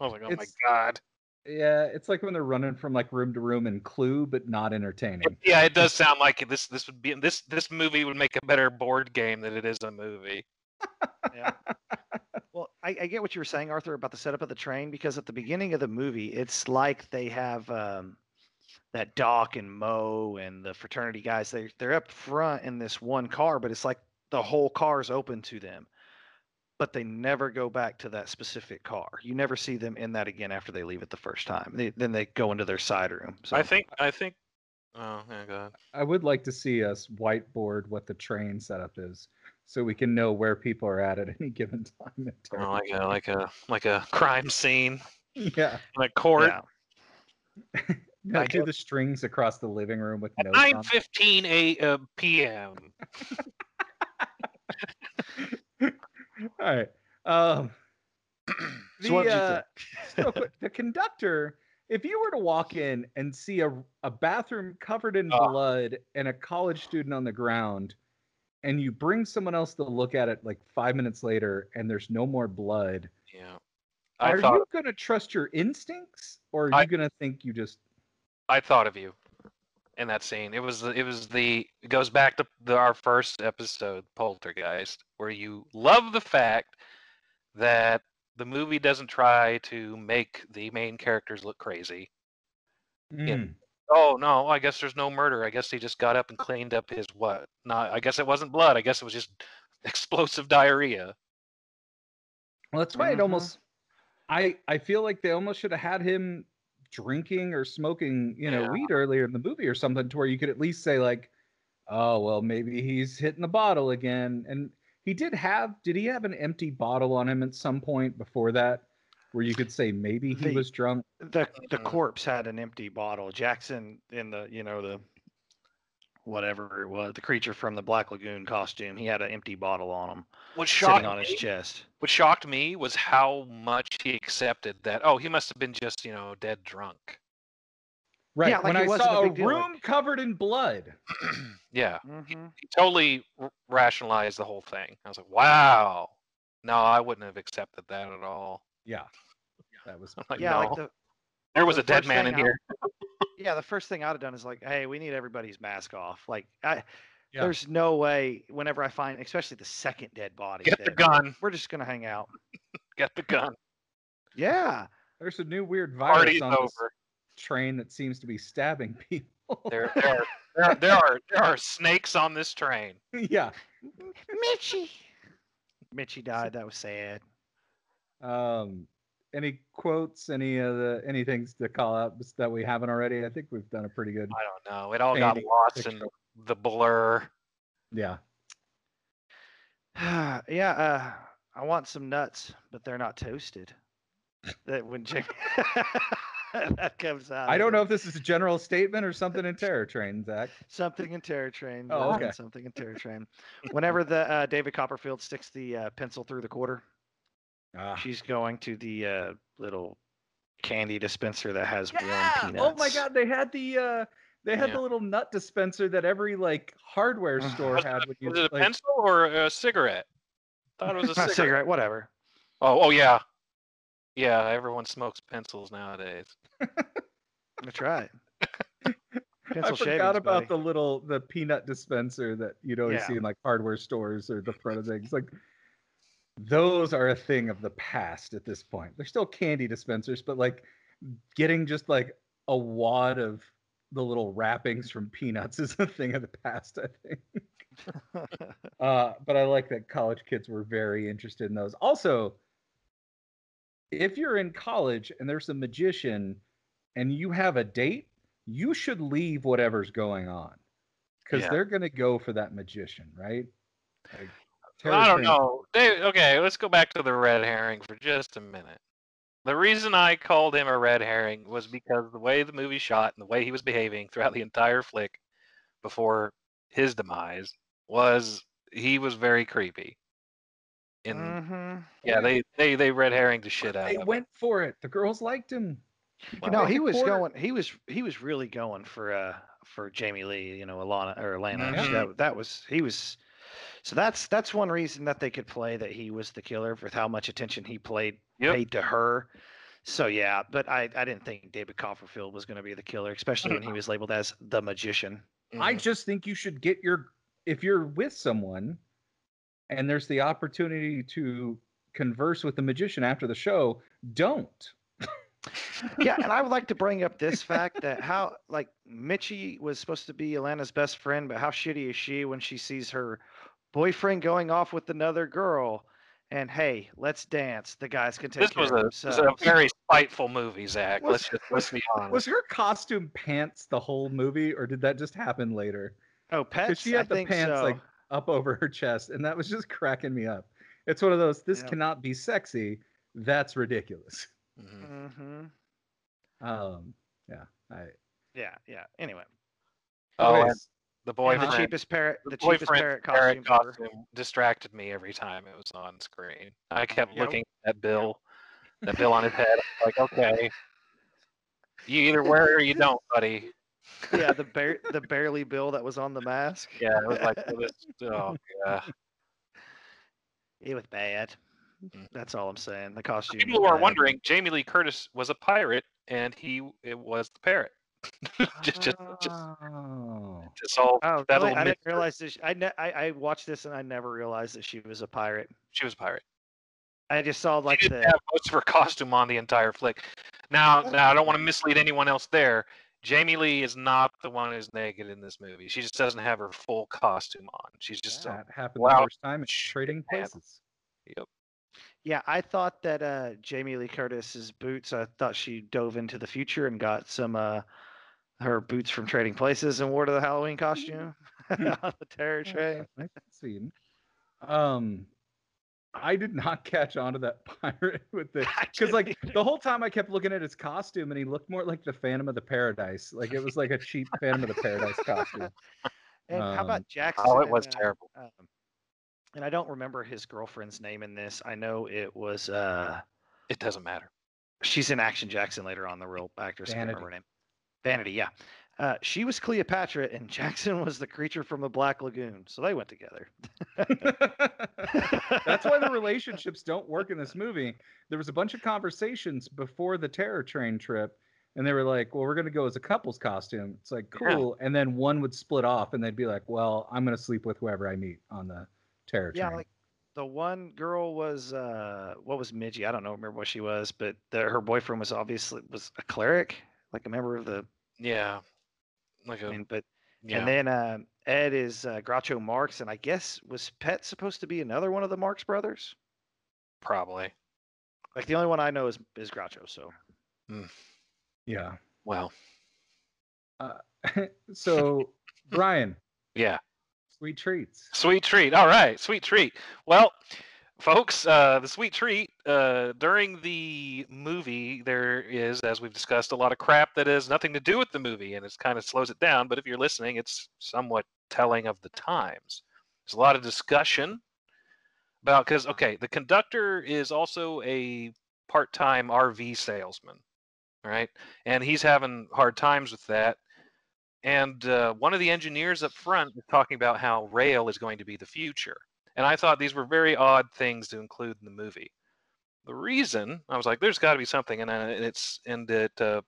I was like, oh my god. Yeah, it's like when they're running from like room to room in Clue, but not entertaining. Yeah, it does sound like this. This would be this. This movie would make a better board game than it is a movie. Yeah. Well, I, I get what you were saying, Arthur, about the setup of the train because at the beginning of the movie, it's like they have um, that Doc and Mo and the fraternity guys. They they're up front in this one car, but it's like the whole car's open to them. But they never go back to that specific car. You never see them in that again after they leave it the first time. They, then they go into their side room. So I think. I think. Oh, yeah, go ahead. I would like to see us whiteboard what the train setup is, so we can know where people are at at any given time. Oh, like a like a like a crime scene, yeah, like court. yeah. Now I do get- the strings across the living room with At notes on. nine fifteen a uh, p.m. All right. Um, So what did you uh, think? quick, the conductor, if you were to walk in and see a, a bathroom covered in Ah. blood and a college student on the ground, and you bring someone else to look at it like five minutes later and there's no more blood, Yeah. I are thought you going to trust your instincts or are I- you going to think you just. I thought of you in that scene. It was the, it was the it goes back to the, our first episode, Poltergeist, where you love the fact that the movie doesn't try to make the main characters look crazy. Mm. Oh no, I guess there's no murder. I guess he just got up and cleaned up his what? Not I guess it wasn't blood. I guess it was just explosive diarrhea. Well, that's why it Mhm. almost. I I feel like they almost should have had him drinking or smoking, you know, Yeah. weed earlier in the movie or something, to where you could at least say like, oh well, maybe he's hitting the bottle again. And he did have. Did he have an empty bottle on him at some point before that, where you could say maybe he The- was drunk? The the Mhm. corpse had an empty bottle. Jackson in the you know the whatever it was, the creature from the Black Lagoon costume, he had an empty bottle on him, What sitting shocked on his chest. what shocked me was how much he accepted that. Oh, he must have been just you know dead drunk. Right. Yeah, like when it I wasn't a saw a big deal, like- room covered in blood. yeah, hmm he totally r- rationalized the whole thing. I was like, wow. No, I wouldn't have accepted that at all. Yeah. That was like, Yeah, no, like the there was the a dead man in thing I- here. yeah the first thing I'd have done is like, hey, we need everybody's mask off. Like I. Yeah. There's no way. Whenever I find, especially the second dead body, Get the that gun. We're just gonna hang out. Get the gun. Yeah. there's a new weird virus Party's on this over. train that seems to be stabbing people. There, there, are, there, are, there are there are snakes on this train. yeah. Mitchy. Mitchy died. That was sad. Um, any quotes? Any of the any things to call out that we haven't already? I think we've done a pretty good. I don't know. It all got Painting lost in the blur. Yeah. yeah. Uh, I want some nuts, but they're not toasted. That when Jake that comes out. I don't it. know if this is a general statement or something in Terror Train, Zach. Something in Terror Train. Oh, okay. Something in Terror Train. Whenever the uh, David Copperfield sticks the uh, pencil through the quarter, Ah. she's going to the uh, little candy dispenser that has warm peanuts. Oh my God! They had the uh, they had Yeah. the little nut dispenser that every like hardware store had. it, when you, was it a pencil or a cigarette? Thought it was a cigarette. cigarette, whatever. Oh, oh yeah, yeah. Everyone smokes pencils nowadays. That's right. I Pencil shakes. I forgot shavings, about buddy. the little the peanut dispenser that you'd always Yeah. see in like hardware stores or the front of things. Like those are a thing of the past at this point. They're still candy dispensers, but like getting just like a wad of the little wrappings from peanuts is a thing of the past, I think. Uh, but I like that college kids were very interested in those. Also, if you're in college and there's a magician and you have a date, you should leave whatever's going on because Yeah. they're going to go for that magician, right? Like, I don't Terror know. Dave, okay, let's go back to the red herring for just a minute. The reason I called him a red herring was because the way the movie shot and the way he was behaving throughout the entire flick before his demise was he was very creepy. And Mhm. yeah, they they they red herring the shit out They of him. went for it. The girls liked him. Well, no, he was going. He was he was really going for uh for Jamie Lee. You know, Alana or Alana. Mhm. That that was he was. So that's that's one reason that they could play that he was the killer with how much attention he played Yep. paid to her. So yeah, but I I didn't think David Copperfield was going to be the killer, especially when he was labeled as the magician. I Mhm. just think you should get your if you're with someone and there's the opportunity to converse with the magician after the show, don't. yeah, and I would like to bring up this fact that how like Mitchy was supposed to be Alana's best friend, but how shitty is she when she sees her boyfriend going off with another girl? And hey, let's dance. The guys can take this care was of a, this was a very spiteful movie, Zach. Was- let's just let's be honest. Was her costume pants the whole movie, or did that just happen later? oh, pets. she had I the think pants, so. like, Up over her chest, and that was just cracking me up. It's one of those. This Yeah. cannot be sexy. That's ridiculous. Mhm. hmm Um, yeah. I, Yeah, yeah. Anyway, Oh, and anyways, the boy, the boyfriend, cheapest parrot, the the cheapest boyfriend parrot parrot costume. ever. costume distracted me every time it was on screen. I kept Yep. looking at Bill, that Bill on his head. I was like, okay, you either wear it or you don't, buddy. yeah, the the barely bill that was on the mask. Yeah, it was like, oh, this, oh yeah. It was bad. Mhm. That's all I'm saying. The costume. People was were bad. wondering, Jamie Lee Curtis was a pirate, and he it was the parrot. just, just, just oh. to solve Oh, that really? little I didn't realize this. I, ne- I I watched this and I never realized that she was a pirate. She was a pirate. I just saw like she didn't the have most of her costume on the entire flick. Now, now I don't want to mislead anyone else there. Jamie Lee is not the one who's naked in this movie. She just doesn't have her full costume on. She's just that happened wow. the first time in Trading. Places. yeah. I thought that uh, Jamie Lee Curtis's boots. I thought she dove into the future and got some uh, her boots from Trading Places and wore to the Halloween costume on the Terror Train. Nice scene. Um, I did not catch on to that pirate with the because like the whole time I kept looking at his costume and he looked more like the Phantom of the Paradise. Like it was like a cheap Phantom of the Paradise costume. And how Um, about Jackson? oh, it and, was uh, terrible. Um, and I don't remember his girlfriend's name in this. I know it was. uh It doesn't matter. She's in Action Jackson later on. The real actress. I can't remember her name. Vanity. Yeah. Uh, she was Cleopatra, and Jackson was the creature from the Black Lagoon. So they went together. That's why the relationships don't work in this movie. There was a bunch of conversations before the terror train trip, and they were like, "Well, we're gonna go as a couple's costume." It's like Yeah. cool, and then one would split off, and they'd be like, "Well, I'm gonna sleep with whoever I meet on the terror Yeah, train." Yeah, like the one girl was uh what was Midgie? I don't know, remember what she was, but the, her boyfriend was obviously was a cleric, like a member of the. Yeah. Like a I mean, but yeah. and then uh, Ed is uh, Groucho Marx, and I guess was Pet supposed to be another one of the Marx brothers? probably. Like the only one I know is is Groucho. So yeah. Well, so, Brian, yeah. sweet treats. Sweet treat. All right, sweet treat. Well, folks, uh, the sweet treat uh, during the movie, there is, as we've discussed, a lot of crap that has nothing to do with the movie, and it kind of slows it down. But if you're listening, it's somewhat telling of the times. There's a lot of discussion about because okay, the conductor is also a part-time RV salesman, right, and he's having hard times with that and uh, one of the engineers up front is talking about how rail is going to be the future and i thought these were very odd things to include in the movie. The reason i was like there's got to be something and, uh, and it's and it uh,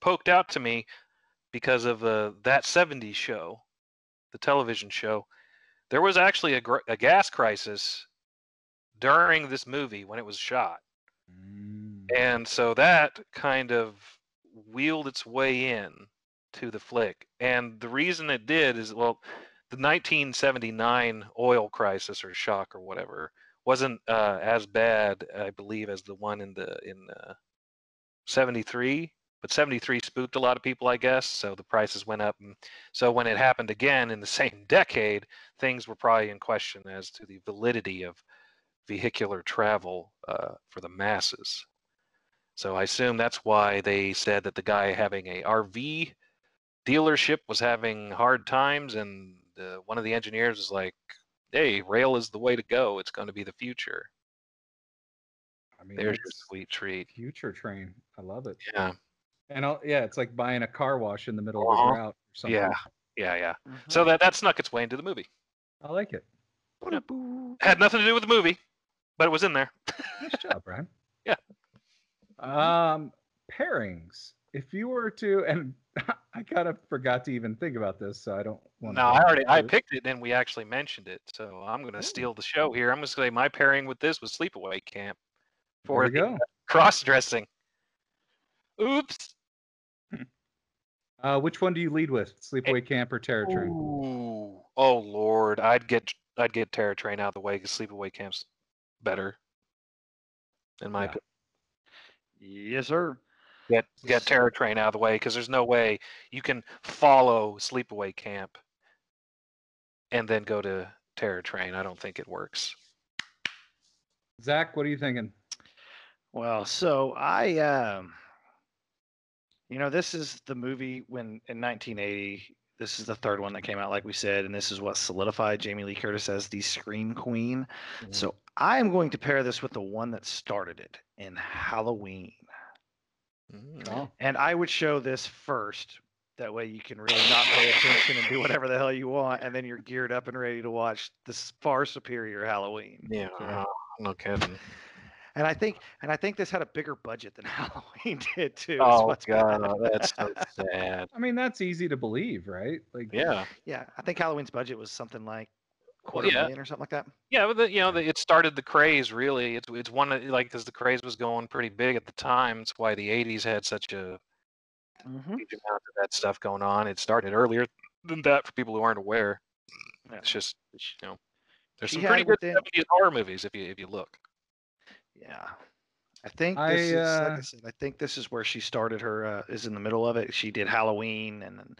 poked out to me because of uh, that 70s show the television show. There was actually a, gr- a gas crisis during this movie when it was shot. And so that kind of wheeled its way in to the flick. And the reason it did is well, the 1979 oil crisis or shock or whatever wasn't uh, as bad, I believe, as the one in the in uh, 73. But 73 spooked a lot of people, I guess. So the prices went up. And so when it happened again in the same decade, things were probably in question as to the validity of vehicular travel uh, for the masses. So I assume that's why they said that the guy having a RV dealership was having hard times, and uh, one of the engineers was like, "Hey, rail is the way to go. It's going to be the future." I mean, There's your sweet treat. future train. I love it. Yeah, And I'll, yeah, it's like buying a car wash in the middle of Uh-huh. a route or something. yeah, yeah, yeah. So that that snuck its way into the movie. I like it. Had nothing to do with the movie, but it was in there. Nice job, Brian. Yeah. Um, pairings. If you were to, and I kind of forgot to even think about this, so I don't want. No, I already I picked it and we actually mentioned it. So I'm going to Ooh. steal the show here. I'm going to say my pairing with this was Sleepaway Camp for the go. cross dressing. Oops. Uh, which one do you lead with? Sleepaway Camp or Terror Train? Ooh. Oh Lord, I'd get I'd get Terror Train out of the way because Sleepaway Camp's better. In my Yeah. opinion, Yes, sir. Get get Terror Train out of the way because there's no way you can follow Sleepaway Camp and then go to Terror Train. I don't think it works. Zach, what are you thinking? Well, so I, um, you know, this is the movie when in 1980. This is the third one that came out, like we said, and this is what solidified Jamie Lee Curtis as the Scream Queen. So I am going to pair this with the one that started it in Halloween. Oh, and I would show this first. That way you can really not pay attention and do whatever the hell you want, and then you're geared up and ready to watch this far superior Halloween. Yeah, Yeah. Uh, no kidding. And I think, and I think this had a bigger budget than Halloween did too. is Oh what's god, bad. that's so sad. I mean that's easy to believe, right? Like, Yeah, Yeah, I think Halloween's budget was something like quarter yeah. million or something like that. Yeah, but the, you know, the, it started the craze. Really, it's it's one of, like because the craze was going pretty big at the time. It's why the '80s had such a Mm-hmm. huge amount of that stuff going on. It started earlier than that for people who aren't aware. It's just you know, there's She some pretty good within- 70s horror movies if you if you look. Yeah. I think I, this is like I uh, said, I think this is where she started her uh, is in the middle of it. She did Halloween and then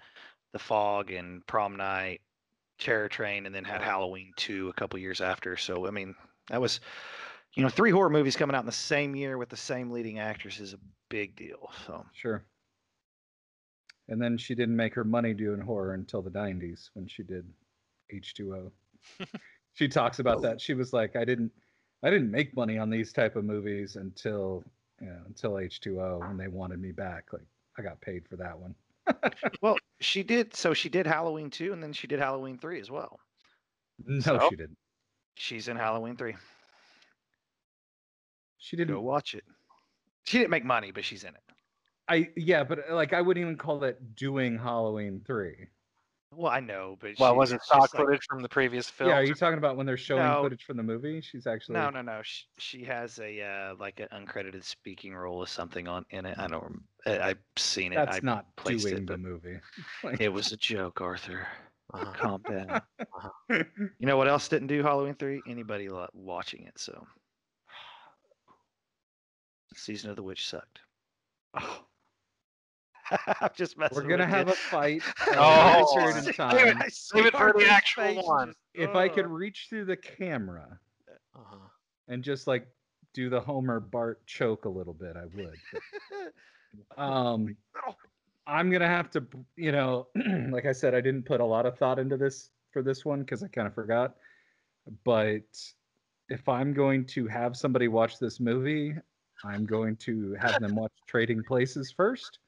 The Fog and Prom Night, Terror Train, and then had. Halloween 2 a couple years after. So I mean, that was you know, three horror movies coming out in the same year with the same leading actress is a big deal. So Sure. And then she didn't make her money doing horror until the 90s when she did H2O. she talks about oh. that. She was like, I didn't I didn't make money on these type of movies until you know, until H2O when they wanted me back. Like I got paid for that one. Well, she did so she did Halloween 2 and then she did Halloween 3 as well. No, So? she didn't. She's in Halloween 3. She didn't Go watch it. She didn't make money, but she's in it. I yeah, but like I wouldn't even call that doing Halloween 3. Well, I know, but Well, she- was it stock just like- footage from the previous film? Yeah, are you talking about when they're showing No. footage from the movie? She's actually No, no, no. She, she has a uh, like an uncredited speaking role or something on in it. I don't. rem- I, I've seen it. that's I, not placed doing it, the movie. Like- it was a joke, Arthur. Uh-huh. Calm down. You know what else didn't do Halloween three? Anybody watching it? So, season of the witch sucked. I'm just messing. We're gonna with have you. a fight. uh, Oh, at in save Dude, time. Save it for the actual face one. just- If I could reach through the camera Uh-huh. and just like do the Homer Bart choke a little bit, I would. But, um, I'm gonna have to, you know, like I said, I didn't put a lot of thought into this for this one because I kind of forgot. But if I'm going to have somebody watch this movie, I'm going to have them watch Trading Places first,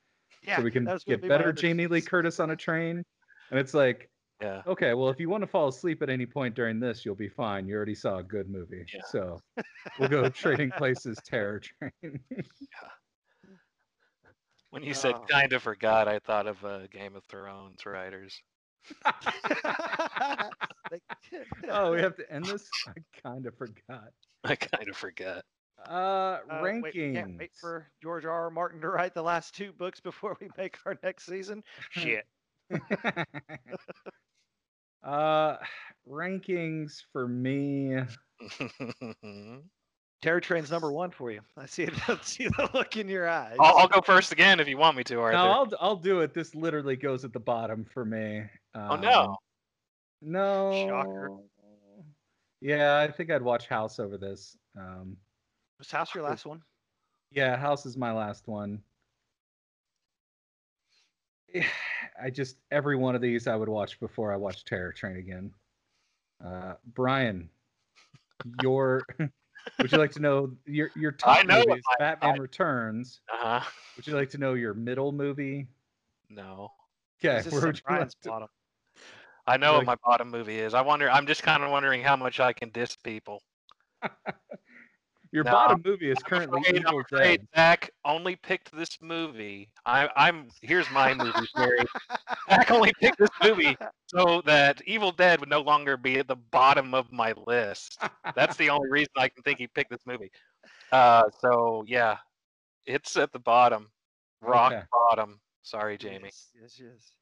yeah, so we can that was gonna get be better Jamie Lee Curtis on a train. And it's like, Yeah. okay, well, if you want to fall asleep at any point during this, you'll be fine. You already saw a good movie, Yeah. so we'll go Trading Places Terror Train. When you said Oh. kind of forgot, I thought of uh, Game of Thrones writers. Like- oh, we have to end this. I kind of forgot. I kind of forgot. Uh, Uh, rankings. can't wait for George R. R. Martin to write the last two books before we make our next season. Shit. uh, rankings for me. Terror Train's number one for you. I see it. I see the look in your eyes. I'll, I'll go first again if you want me to, Arthur. No, I'll I'll do it. This literally goes at the bottom for me. oh no. Um, No. Shocker. Yeah, I think I'd watch House over this. Um, Was House your last one? yeah, House is my last one. I just every one of these I would watch before I watch Terror Train again. Uh, Brian, your would you like to know your your top I movies? my- Batman I- Returns. Uh huh. Would you like to know your middle movie? No. Okay, where would you Brian's like to- bottom? I know Like- what my bottom movie is. I wonder. I'm just kind of wondering how much I can diss people. Your No, bottom movie is I'm currently afraid- I'm Evil afraid Dead. Zach only picked this movie. I, I'm here's my movie theory. Zach only picked this movie so that Evil Dead would no longer be at the bottom of my list. That's the only reason I can think he picked this movie. Uh, so yeah, it's at the bottom, rock Okay. bottom. Sorry, Jamie. Yes, yes, yes.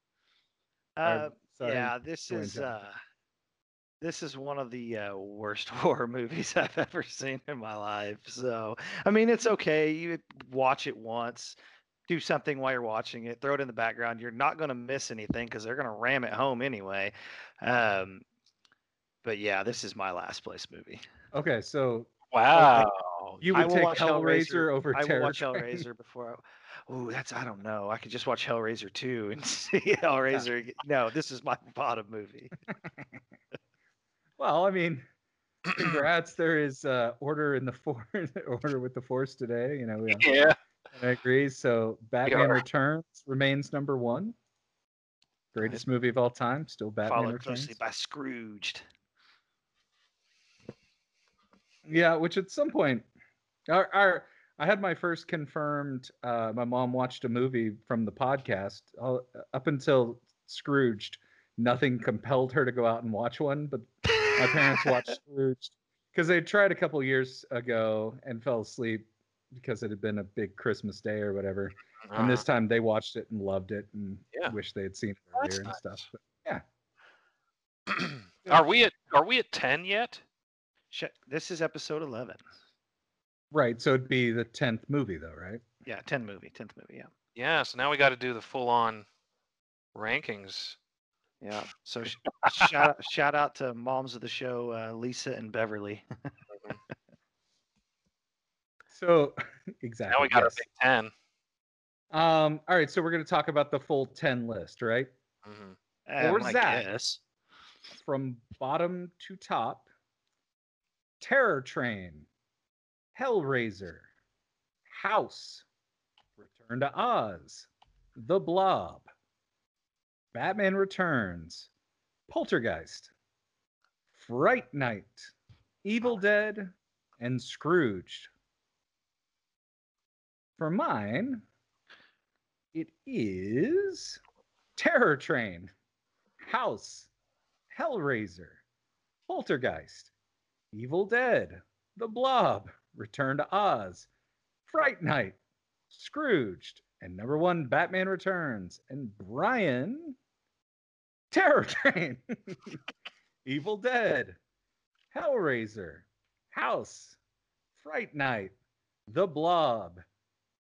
Sorry- Uh, sorry, yeah, this go is John. uh, this is one of the uh, worst horror movies I've ever seen in my life. So, I mean, it's okay. You watch it once, do something while you're watching it, throw it in the background. You're not going to miss anything because they're going to ram it home anyway. Um, but yeah, this is my last place movie. Okay, so Wow. you I would take Hellraiser, Hellraiser. over I will watch Train. Hellraiser before. I, ooh, that's I don't know. I could just watch Hellraiser two and see Hellraiser. No, this is my bottom movie. Well, I mean, congrats. there is uh, order in the force, order with the force today. You know, we Yeah. I agree. So Batman. Returns remains number one. Greatest movie of all time. Still Batman Followed Returns. closely by Scrooged. Yeah, which at some point, our, our I had my first confirmed. Uh, my mom watched a movie from the podcast. All, up until Scrooged, nothing compelled her to go out and watch one. But My parents watched Scrooge because they tried a couple years ago and fell asleep because it had been a big Christmas day or whatever. And this time they watched it and loved it and Yeah. wish they had seen it That's earlier and stuff. But yeah. Uh, are we at are we at ten yet? Sh- This is episode 11. Right. So it'd be the tenth movie though, right? Yeah, 10 movie, 10th movie. Yeah. Yeah. So now we got to do the full on rankings. Yeah. So sh- shout, out, shout out to moms of the show, uh, Lisa and Beverly. So exactly. Now we got yes. our big ten. Um, all right, so we're gonna talk about the full 10 list, right? Mhm. Or Um, I Zach. guess. From bottom to top. Terror Train, Hellraiser, House, Return to Oz, The Blob, Batman Returns, Poltergeist, Fright Night, Evil Dead, and Scrooged. For mine, it is Terror Train, House, Hellraiser, Poltergeist, Evil Dead, The Blob, Return to Oz, Fright Night, Scrooged, and number one, Batman Returns. And Brian, Terror Train, Evil Dead, Hellraiser, House, Fright Night, The Blob,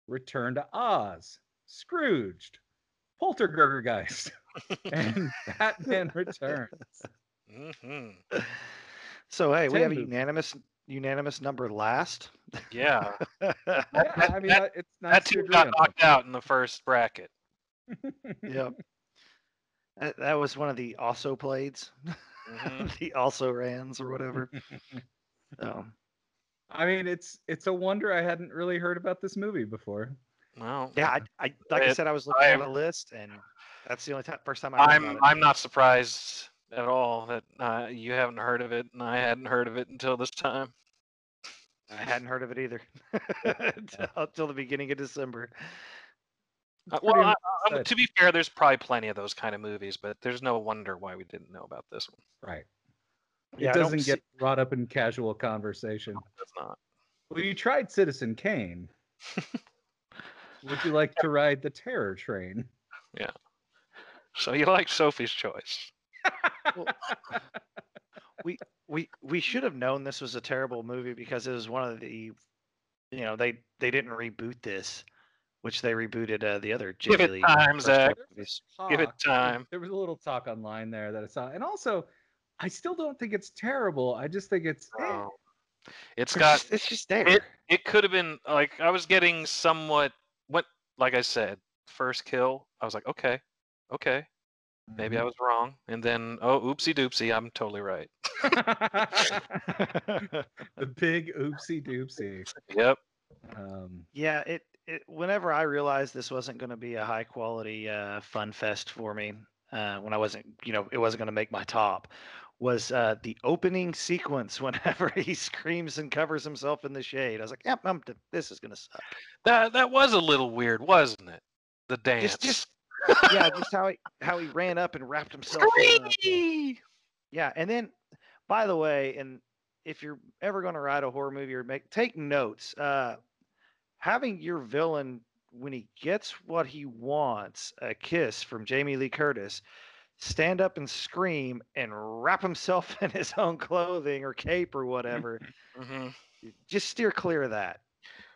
Return to Oz, Scrooged, Poltergeist, and Batman Returns. Mhm. So hey, we 10 have a unanimous unanimous number last. Yeah. Yeah, I mean, uh, it's nice that to team agree got knocked out in the first bracket. yep. That, that was one of the also playeds, Mhm. the also rans or whatever. Oh, I mean, it's it's a wonder I hadn't really heard about this movie before. Well, yeah. I, I like I said, I was looking I at a list, and that's the only time, first time I heard I'm. I'm not surprised at all that uh, you haven't heard of it, and I hadn't heard of it until this time. I hadn't heard of it either until, until the beginning of December. Uh, well, I, I- to be fair, there's probably plenty of those kind of movies, but there's no wonder why we didn't know about this one. right. Yeah, it don't doesn't see- get brought up in casual conversation. That's not. Well, you tried Citizen Kane. Would you like to ride the terror train? Yeah. So you like Sophie's Choice? we we we should have known this was a terrible movie because it was one of the you know they they didn't reboot this which they rebooted uh, the other Give Jamie it Lee time, Zach. Give it time. There was a little talk online there that I saw, and also, I still don't think it's terrible. I just think it's eh. Oh. It's It's got just, it's just there it- it could have been like I was getting somewhat what like I said, first kill, I was like, okay, okay, maybe I Mm-hmm. was wrong. And then oh oopsie doopsie, I'm totally right. the big oopsie doopsie. Yep. Um, yeah it, it whenever I realized this wasn't going to be a high quality uh, fun fest for me uh, when I wasn't you know it wasn't going to make my top was uh, the opening sequence whenever he screams and covers himself in the shade. I was like, yep, this is going to suck. That that was a little weird, wasn't it? The dance. Just, just yeah, just how he how he ran up and wrapped himself. Screamy! yeah, and then, by the way, and if you're ever going to write a horror movie or make take notes, uh, having your villain when he gets what he wants, a kiss from Jamie Lee Curtis, stand up and scream and wrap himself in his own clothing or cape or whatever. Mhm. just steer clear of that.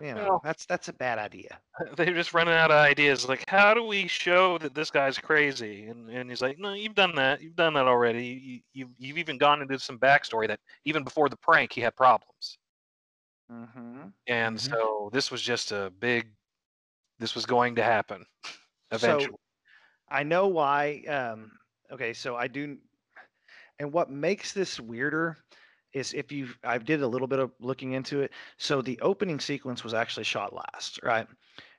You know, Well- that's that's a bad idea. They're just running out of ideas. Like, how do we show that this guy's crazy? And and he's like, no, you've done that. You've done that already. You, you you've even gone into some backstory that even before the prank, he had problems. Mm-hmm. And Mhm. so this was just a big. This was going to happen eventually. So I know why. Um, okay, so I do, and what makes this weirder is if you, I did a little bit of looking into it. So the opening sequence was actually shot last, right?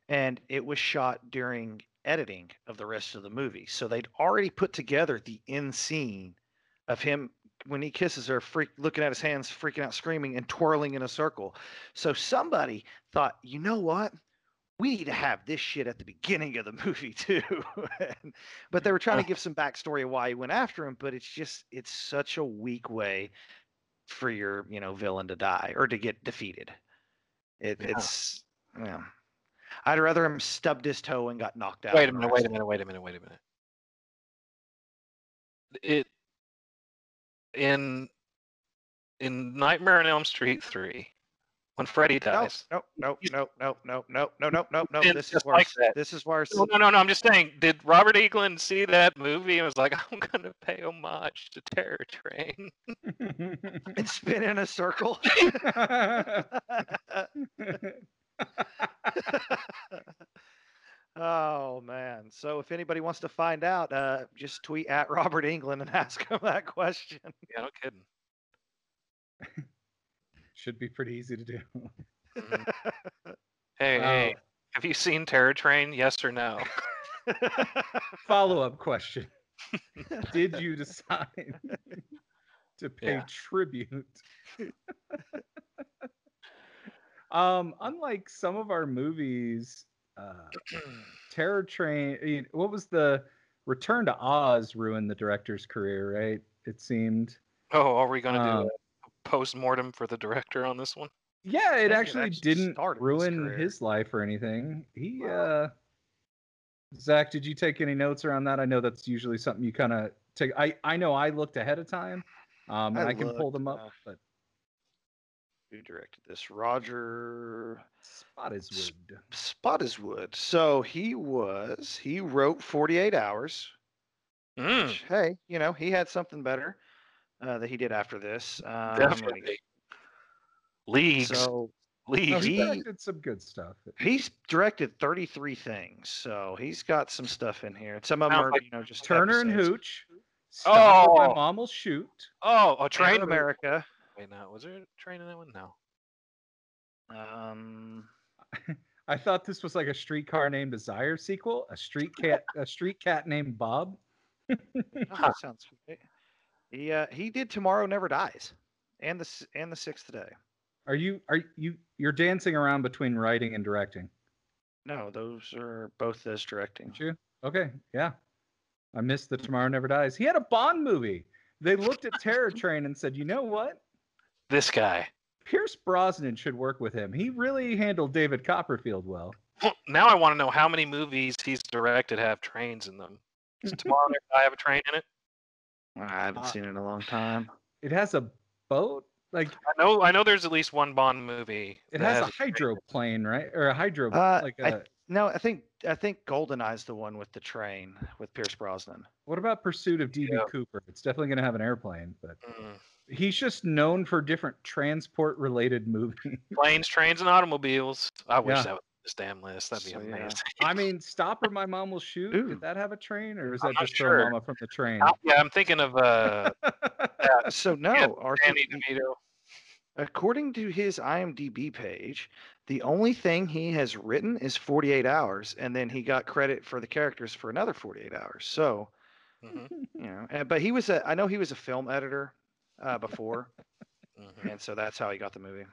And it was shot during editing of the rest of the movie. So they'd already put together the end scene of him when he kisses her, freak, looking at his hands, freaking out, screaming, and twirling in a circle. So somebody thought, you know what? we need to have this shit at the beginning of the movie too. And- but they were trying to give some backstory of why he went after him, but it's just it's such a weak way for your you know villain to die or to get defeated. It, Yeah. It's yeah. I'd rather him stubbed his toe and got knocked out. Wait a minute, wait a minute, wait a minute, wait a minute. It in in Nightmare on Elm Street 3, when Freddy dies. no, no, no, no, no, no, no, no, no, no. It's This is worse. like. This is worse. No, no, no, no, I'm just saying, did Robert Englund see that movie and was like, I'm gonna pay homage to Terror Train? And spin in a circle. oh man! So if anybody wants to find out, uh, just tweet at Robert Englund and ask him that question. Yeah, no kidding. Should be pretty easy to do. Mhm. Hey, hey, Uh, have you seen Terror Train? Yes or no? Follow up question: Did you decide to pay Yeah. tribute? um, unlike some of our movies, Terror Train. What was the Return to Oz ruined the director's career, right? It seemed. Oh, are we gonna Um, do a post mortem for the director on this one? Yeah, it actually, actually didn't started his ruin his life or anything. He, Wow. uh, Zach, did you take any notes around that? I know that's usually something you kind of take. I I know I looked ahead of time, um, and I I, can pull them up, uh, but Who directed this? Roger spot is S- wood. Spottiswoode. So he was he wrote 48 Hours. Mm, which, hey, you know he had something better uh, that he did after this. Um, definitely. Leagues, So No, leagues. he he- directed some good stuff. he's directed 33 things. So he's got some stuff in here. Some of them are you know just Turner and episodes. Hooch. Stop Oh. My mom will shoot. Oh, a Air train. America. Wait, no, was there a train in that one? No. Um, I thought this was like a streetcar named Desire sequel. A street cat, a street cat named Bob. oh, that sounds. great. He uh, he did Tomorrow Never Dies, and the and the Sixth Day. Are you are you you're dancing around between writing and directing? No, those are both as directing. Didn't you? Okay, yeah. I missed the Tomorrow Never Dies. He had a Bond movie. They looked at Terror Train and said, you know what? This guy. Pierce Brosnan should work with him. He really handled David Copperfield well. Now I want to know how many movies he's directed have trains in them. Does Tomorrow Never Die have a train in it? I haven't Uh, seen it in a long time. It has a boat, like I know. I know. There's at least one Bond movie. it that has a train in it. hydroplane, right? Or a hydro, Uh, like I a. No, I think I think Goldeneye's the one with the train with Pierce Brosnan. What about Pursuit of DB Yeah. Cooper? It's definitely going to have an airplane, but Mm. He's just known for different transport-related movies. Planes, trains, and automobiles. I wish Yeah. that was this damn list. That'd be So, yeah. amazing. I mean, Stop or My Mom Will Shoot. Ooh. Did that have a train, or is I'm that just Throw sure. Mama from the Train? Uh, yeah, I'm thinking of uh, So no, Yeah, Arthur, Danny DeVito. according to his IMDb page, the only thing he has written is 48 hours, and then he got credit for the characters for another 48 hours. So hmm you know, but he was a I know he was a film editor uh, before, hmm and so that's how he got the movie.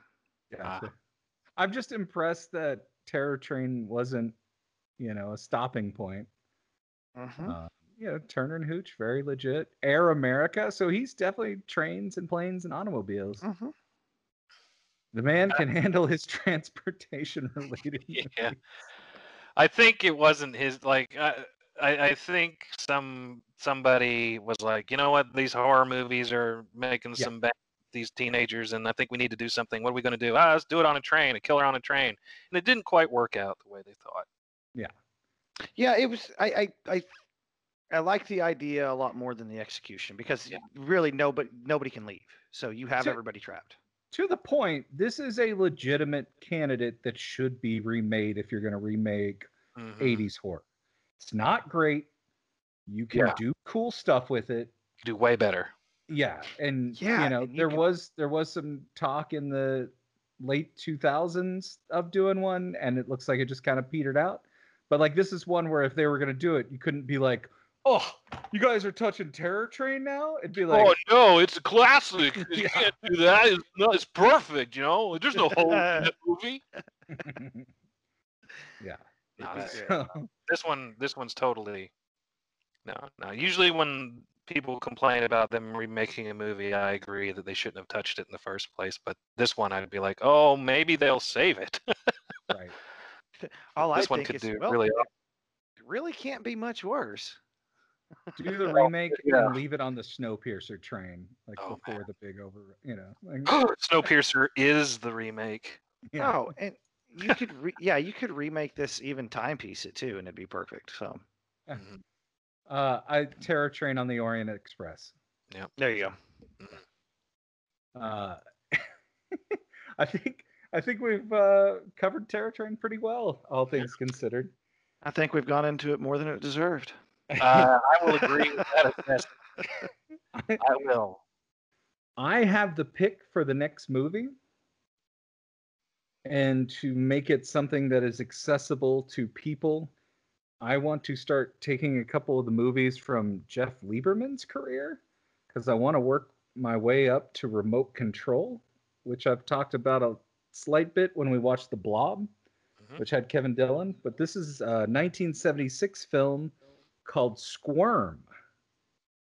Gotcha. I'm just impressed that Terror Train wasn't, you know, a stopping point. Mhm. Uh, you know, Turner and Hooch, very legit. Air America, so he's definitely trains and planes and automobiles. Mhm. The man can handle his transportation related. Yeah. I think it wasn't his. Like, I, I, I think some somebody was like, you know what, these horror movies are making Yeah. some bad these teenagers, and I think we need to do something. What are we going to do? Ah, let's do it on a train, a killer on a train, and it didn't quite work out the way they thought. Yeah, yeah, it was. I I I, I like the idea a lot more than the execution because Yeah. really nobody nobody can leave, so you have So- everybody trapped. To the point, this is a legitimate candidate that should be remade if you're going to remake Mhm. 80s horror. It's not great. You can Yeah. do cool stuff with it. Do way better. Yeah, and Yeah, you know and you there can- was there was some talk in the late 2000s of doing one, and it looks like it just kind of petered out. But like this is one where if they were gonna do it, you couldn't be like, "Oh, you guys are touching Terror Train now." It'd be like, oh no, it's a classic. You Yeah. can't do that. It's, no, it's perfect. You know, there's no hole in that movie. Yeah. No, So, this one this one's totally no no usually when people complain about them remaking a movie i agree that they shouldn't have touched it in the first place but this one i'd be like oh maybe they'll save it right. All I this one think could is, do well, really it really can't be much worse. Do the remake yeah. and leave it on the Snowpiercer train, like Oh, before the big over. You know. Like, snowpiercer is the remake yeah. Oh, and you could, re- yeah, you could remake this even timepiece it too, and it'd be perfect. So Mhm. Uh, I Terror Train on the Orient Express. Yeah. There you go. Uh, I think I think we've uh, covered Terror Train pretty well, all things considered. I think we've gone into it more than it deserved. uh, i will agree with that assessment. i will I have the pick for the next movie. And to make it something that is accessible to people, I want to start taking a couple of the movies from Jeff Lieberman's career because I want to work my way up to remote control, which I've talked about a slight bit when we watched The Blob, Mhm. which had Kevin Dillon. But this is a 1976 film called Squirm,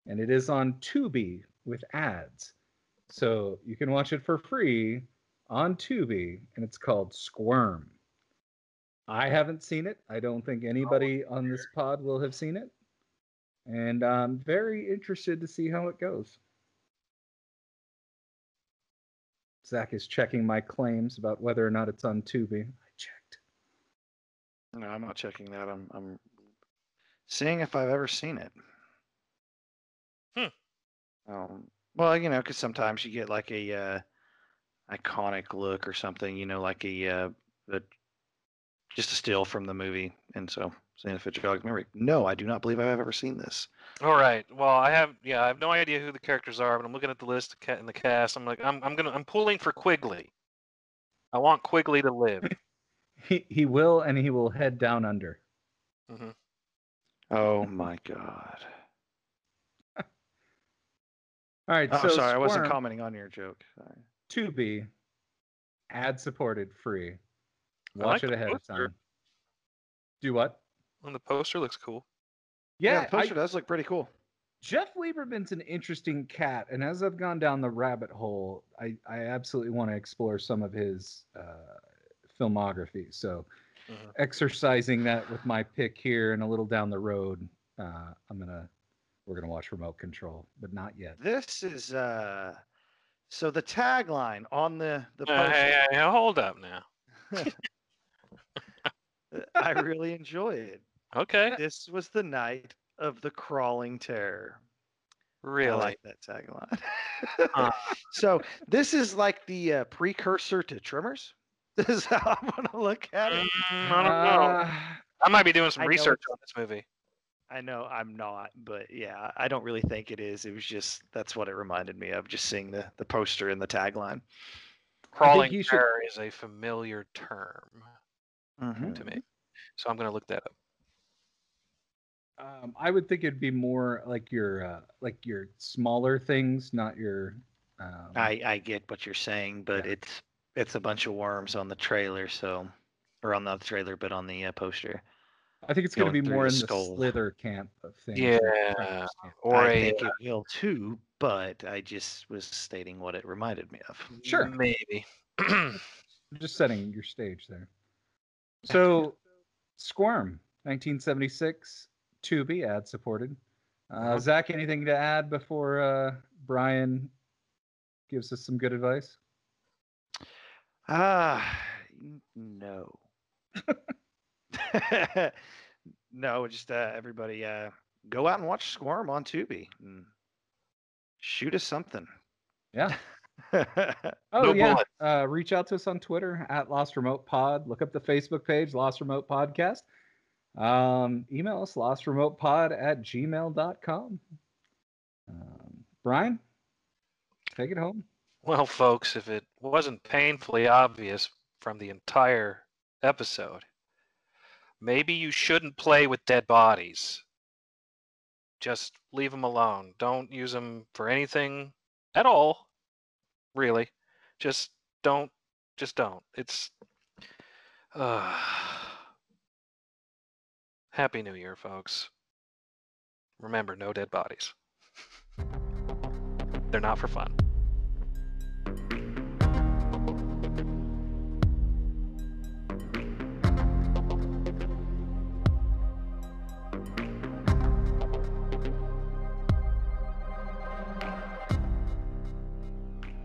and it is on Tubi with ads. So you can watch it for free on Tubi, and it's called Squirm. I haven't seen it. I don't think anybody on this pod will have seen it. And I'm very interested to see how it goes. Zach is checking my claims about whether or not it's on Tubi. I checked. No, I'm not checking that. I'm, I'm seeing if I've ever seen it. Hmm. Um, well, you know, because sometimes you get like a uh, iconic look or something. You know, like a, uh, a just a still from the movie, and so seeing if it jogs memory. No, I do not believe I've ever seen this. all right well i have yeah i have no idea who the characters are but i'm looking at the list of ca- in the cast i'm like i'm, I'm gonna i'm pulling for quigley i want quigley to live He, he will, and he will head down under. hmm Oh my god. All right. Oh, so sorry, I wasn't commenting on your joke. Sorry. Tubi, ad supported, free. Watch like it the ahead of time. Do what? and the poster looks cool Yeah, the poster I- does look pretty cool. Jeff Lieberman's an interesting cat, and as I've gone down the rabbit hole, I, I absolutely want to explore some of his uh, filmography. So, Mhm. exercising that with my pick here, and a little down the road, uh, I'm gonna we're gonna watch Remote Control, but not yet. This is uh so the tagline on the the Uh, hey, hey, hey, hold up now I really enjoy it. okay This was the night of the crawling terror. I really like that tagline. Uh. so this is like the uh, precursor to Tremors. This is how I'm gonna look at it. Mm, i don't know Uh, i might be doing some I research on this movie I know I'm not, but yeah, I don't really think it is. It was just that's what it reminded me of, just seeing the the poster and the tagline. crawling you should- terror is a familiar term Mhm. to me so i'm going to look that up um, I would think it'd be more like your uh, like your smaller things, not your. Um, I I get what you're saying, but Yeah. it's it's a bunch of worms on the trailer, so or on the trailer, but on the uh, poster. I think it's going to be more in the skull. Slither camp of things. Yeah, camp. or I a think it will too, but I just was stating what it reminded me of. Sure. maybe just setting your stage there. So, Squirm, 1976, Tubi, ad supported. Uh, Uh-huh. Zach, anything to add before uh, Brian gives us some good advice? Ah, n- no. no, just uh, everybody uh, go out and watch Squirm on Tubi and shoot us something. Yeah. Oh No yeah. Uh, reach out to us on Twitter at Lost Remote Pod. Look up the Facebook page, Lost Remote Podcast. Um, email us lostremotepod at gmail.com. Um, Brian, take it home. Well, folks, if it wasn't painfully obvious from the entire episode, maybe you shouldn't play with dead bodies. Just leave them alone. Don't use them for anything at all. Really. Just don't. Just don't. It's. Uh, Happy New Year, folks. Remember, no dead bodies. They're not for fun.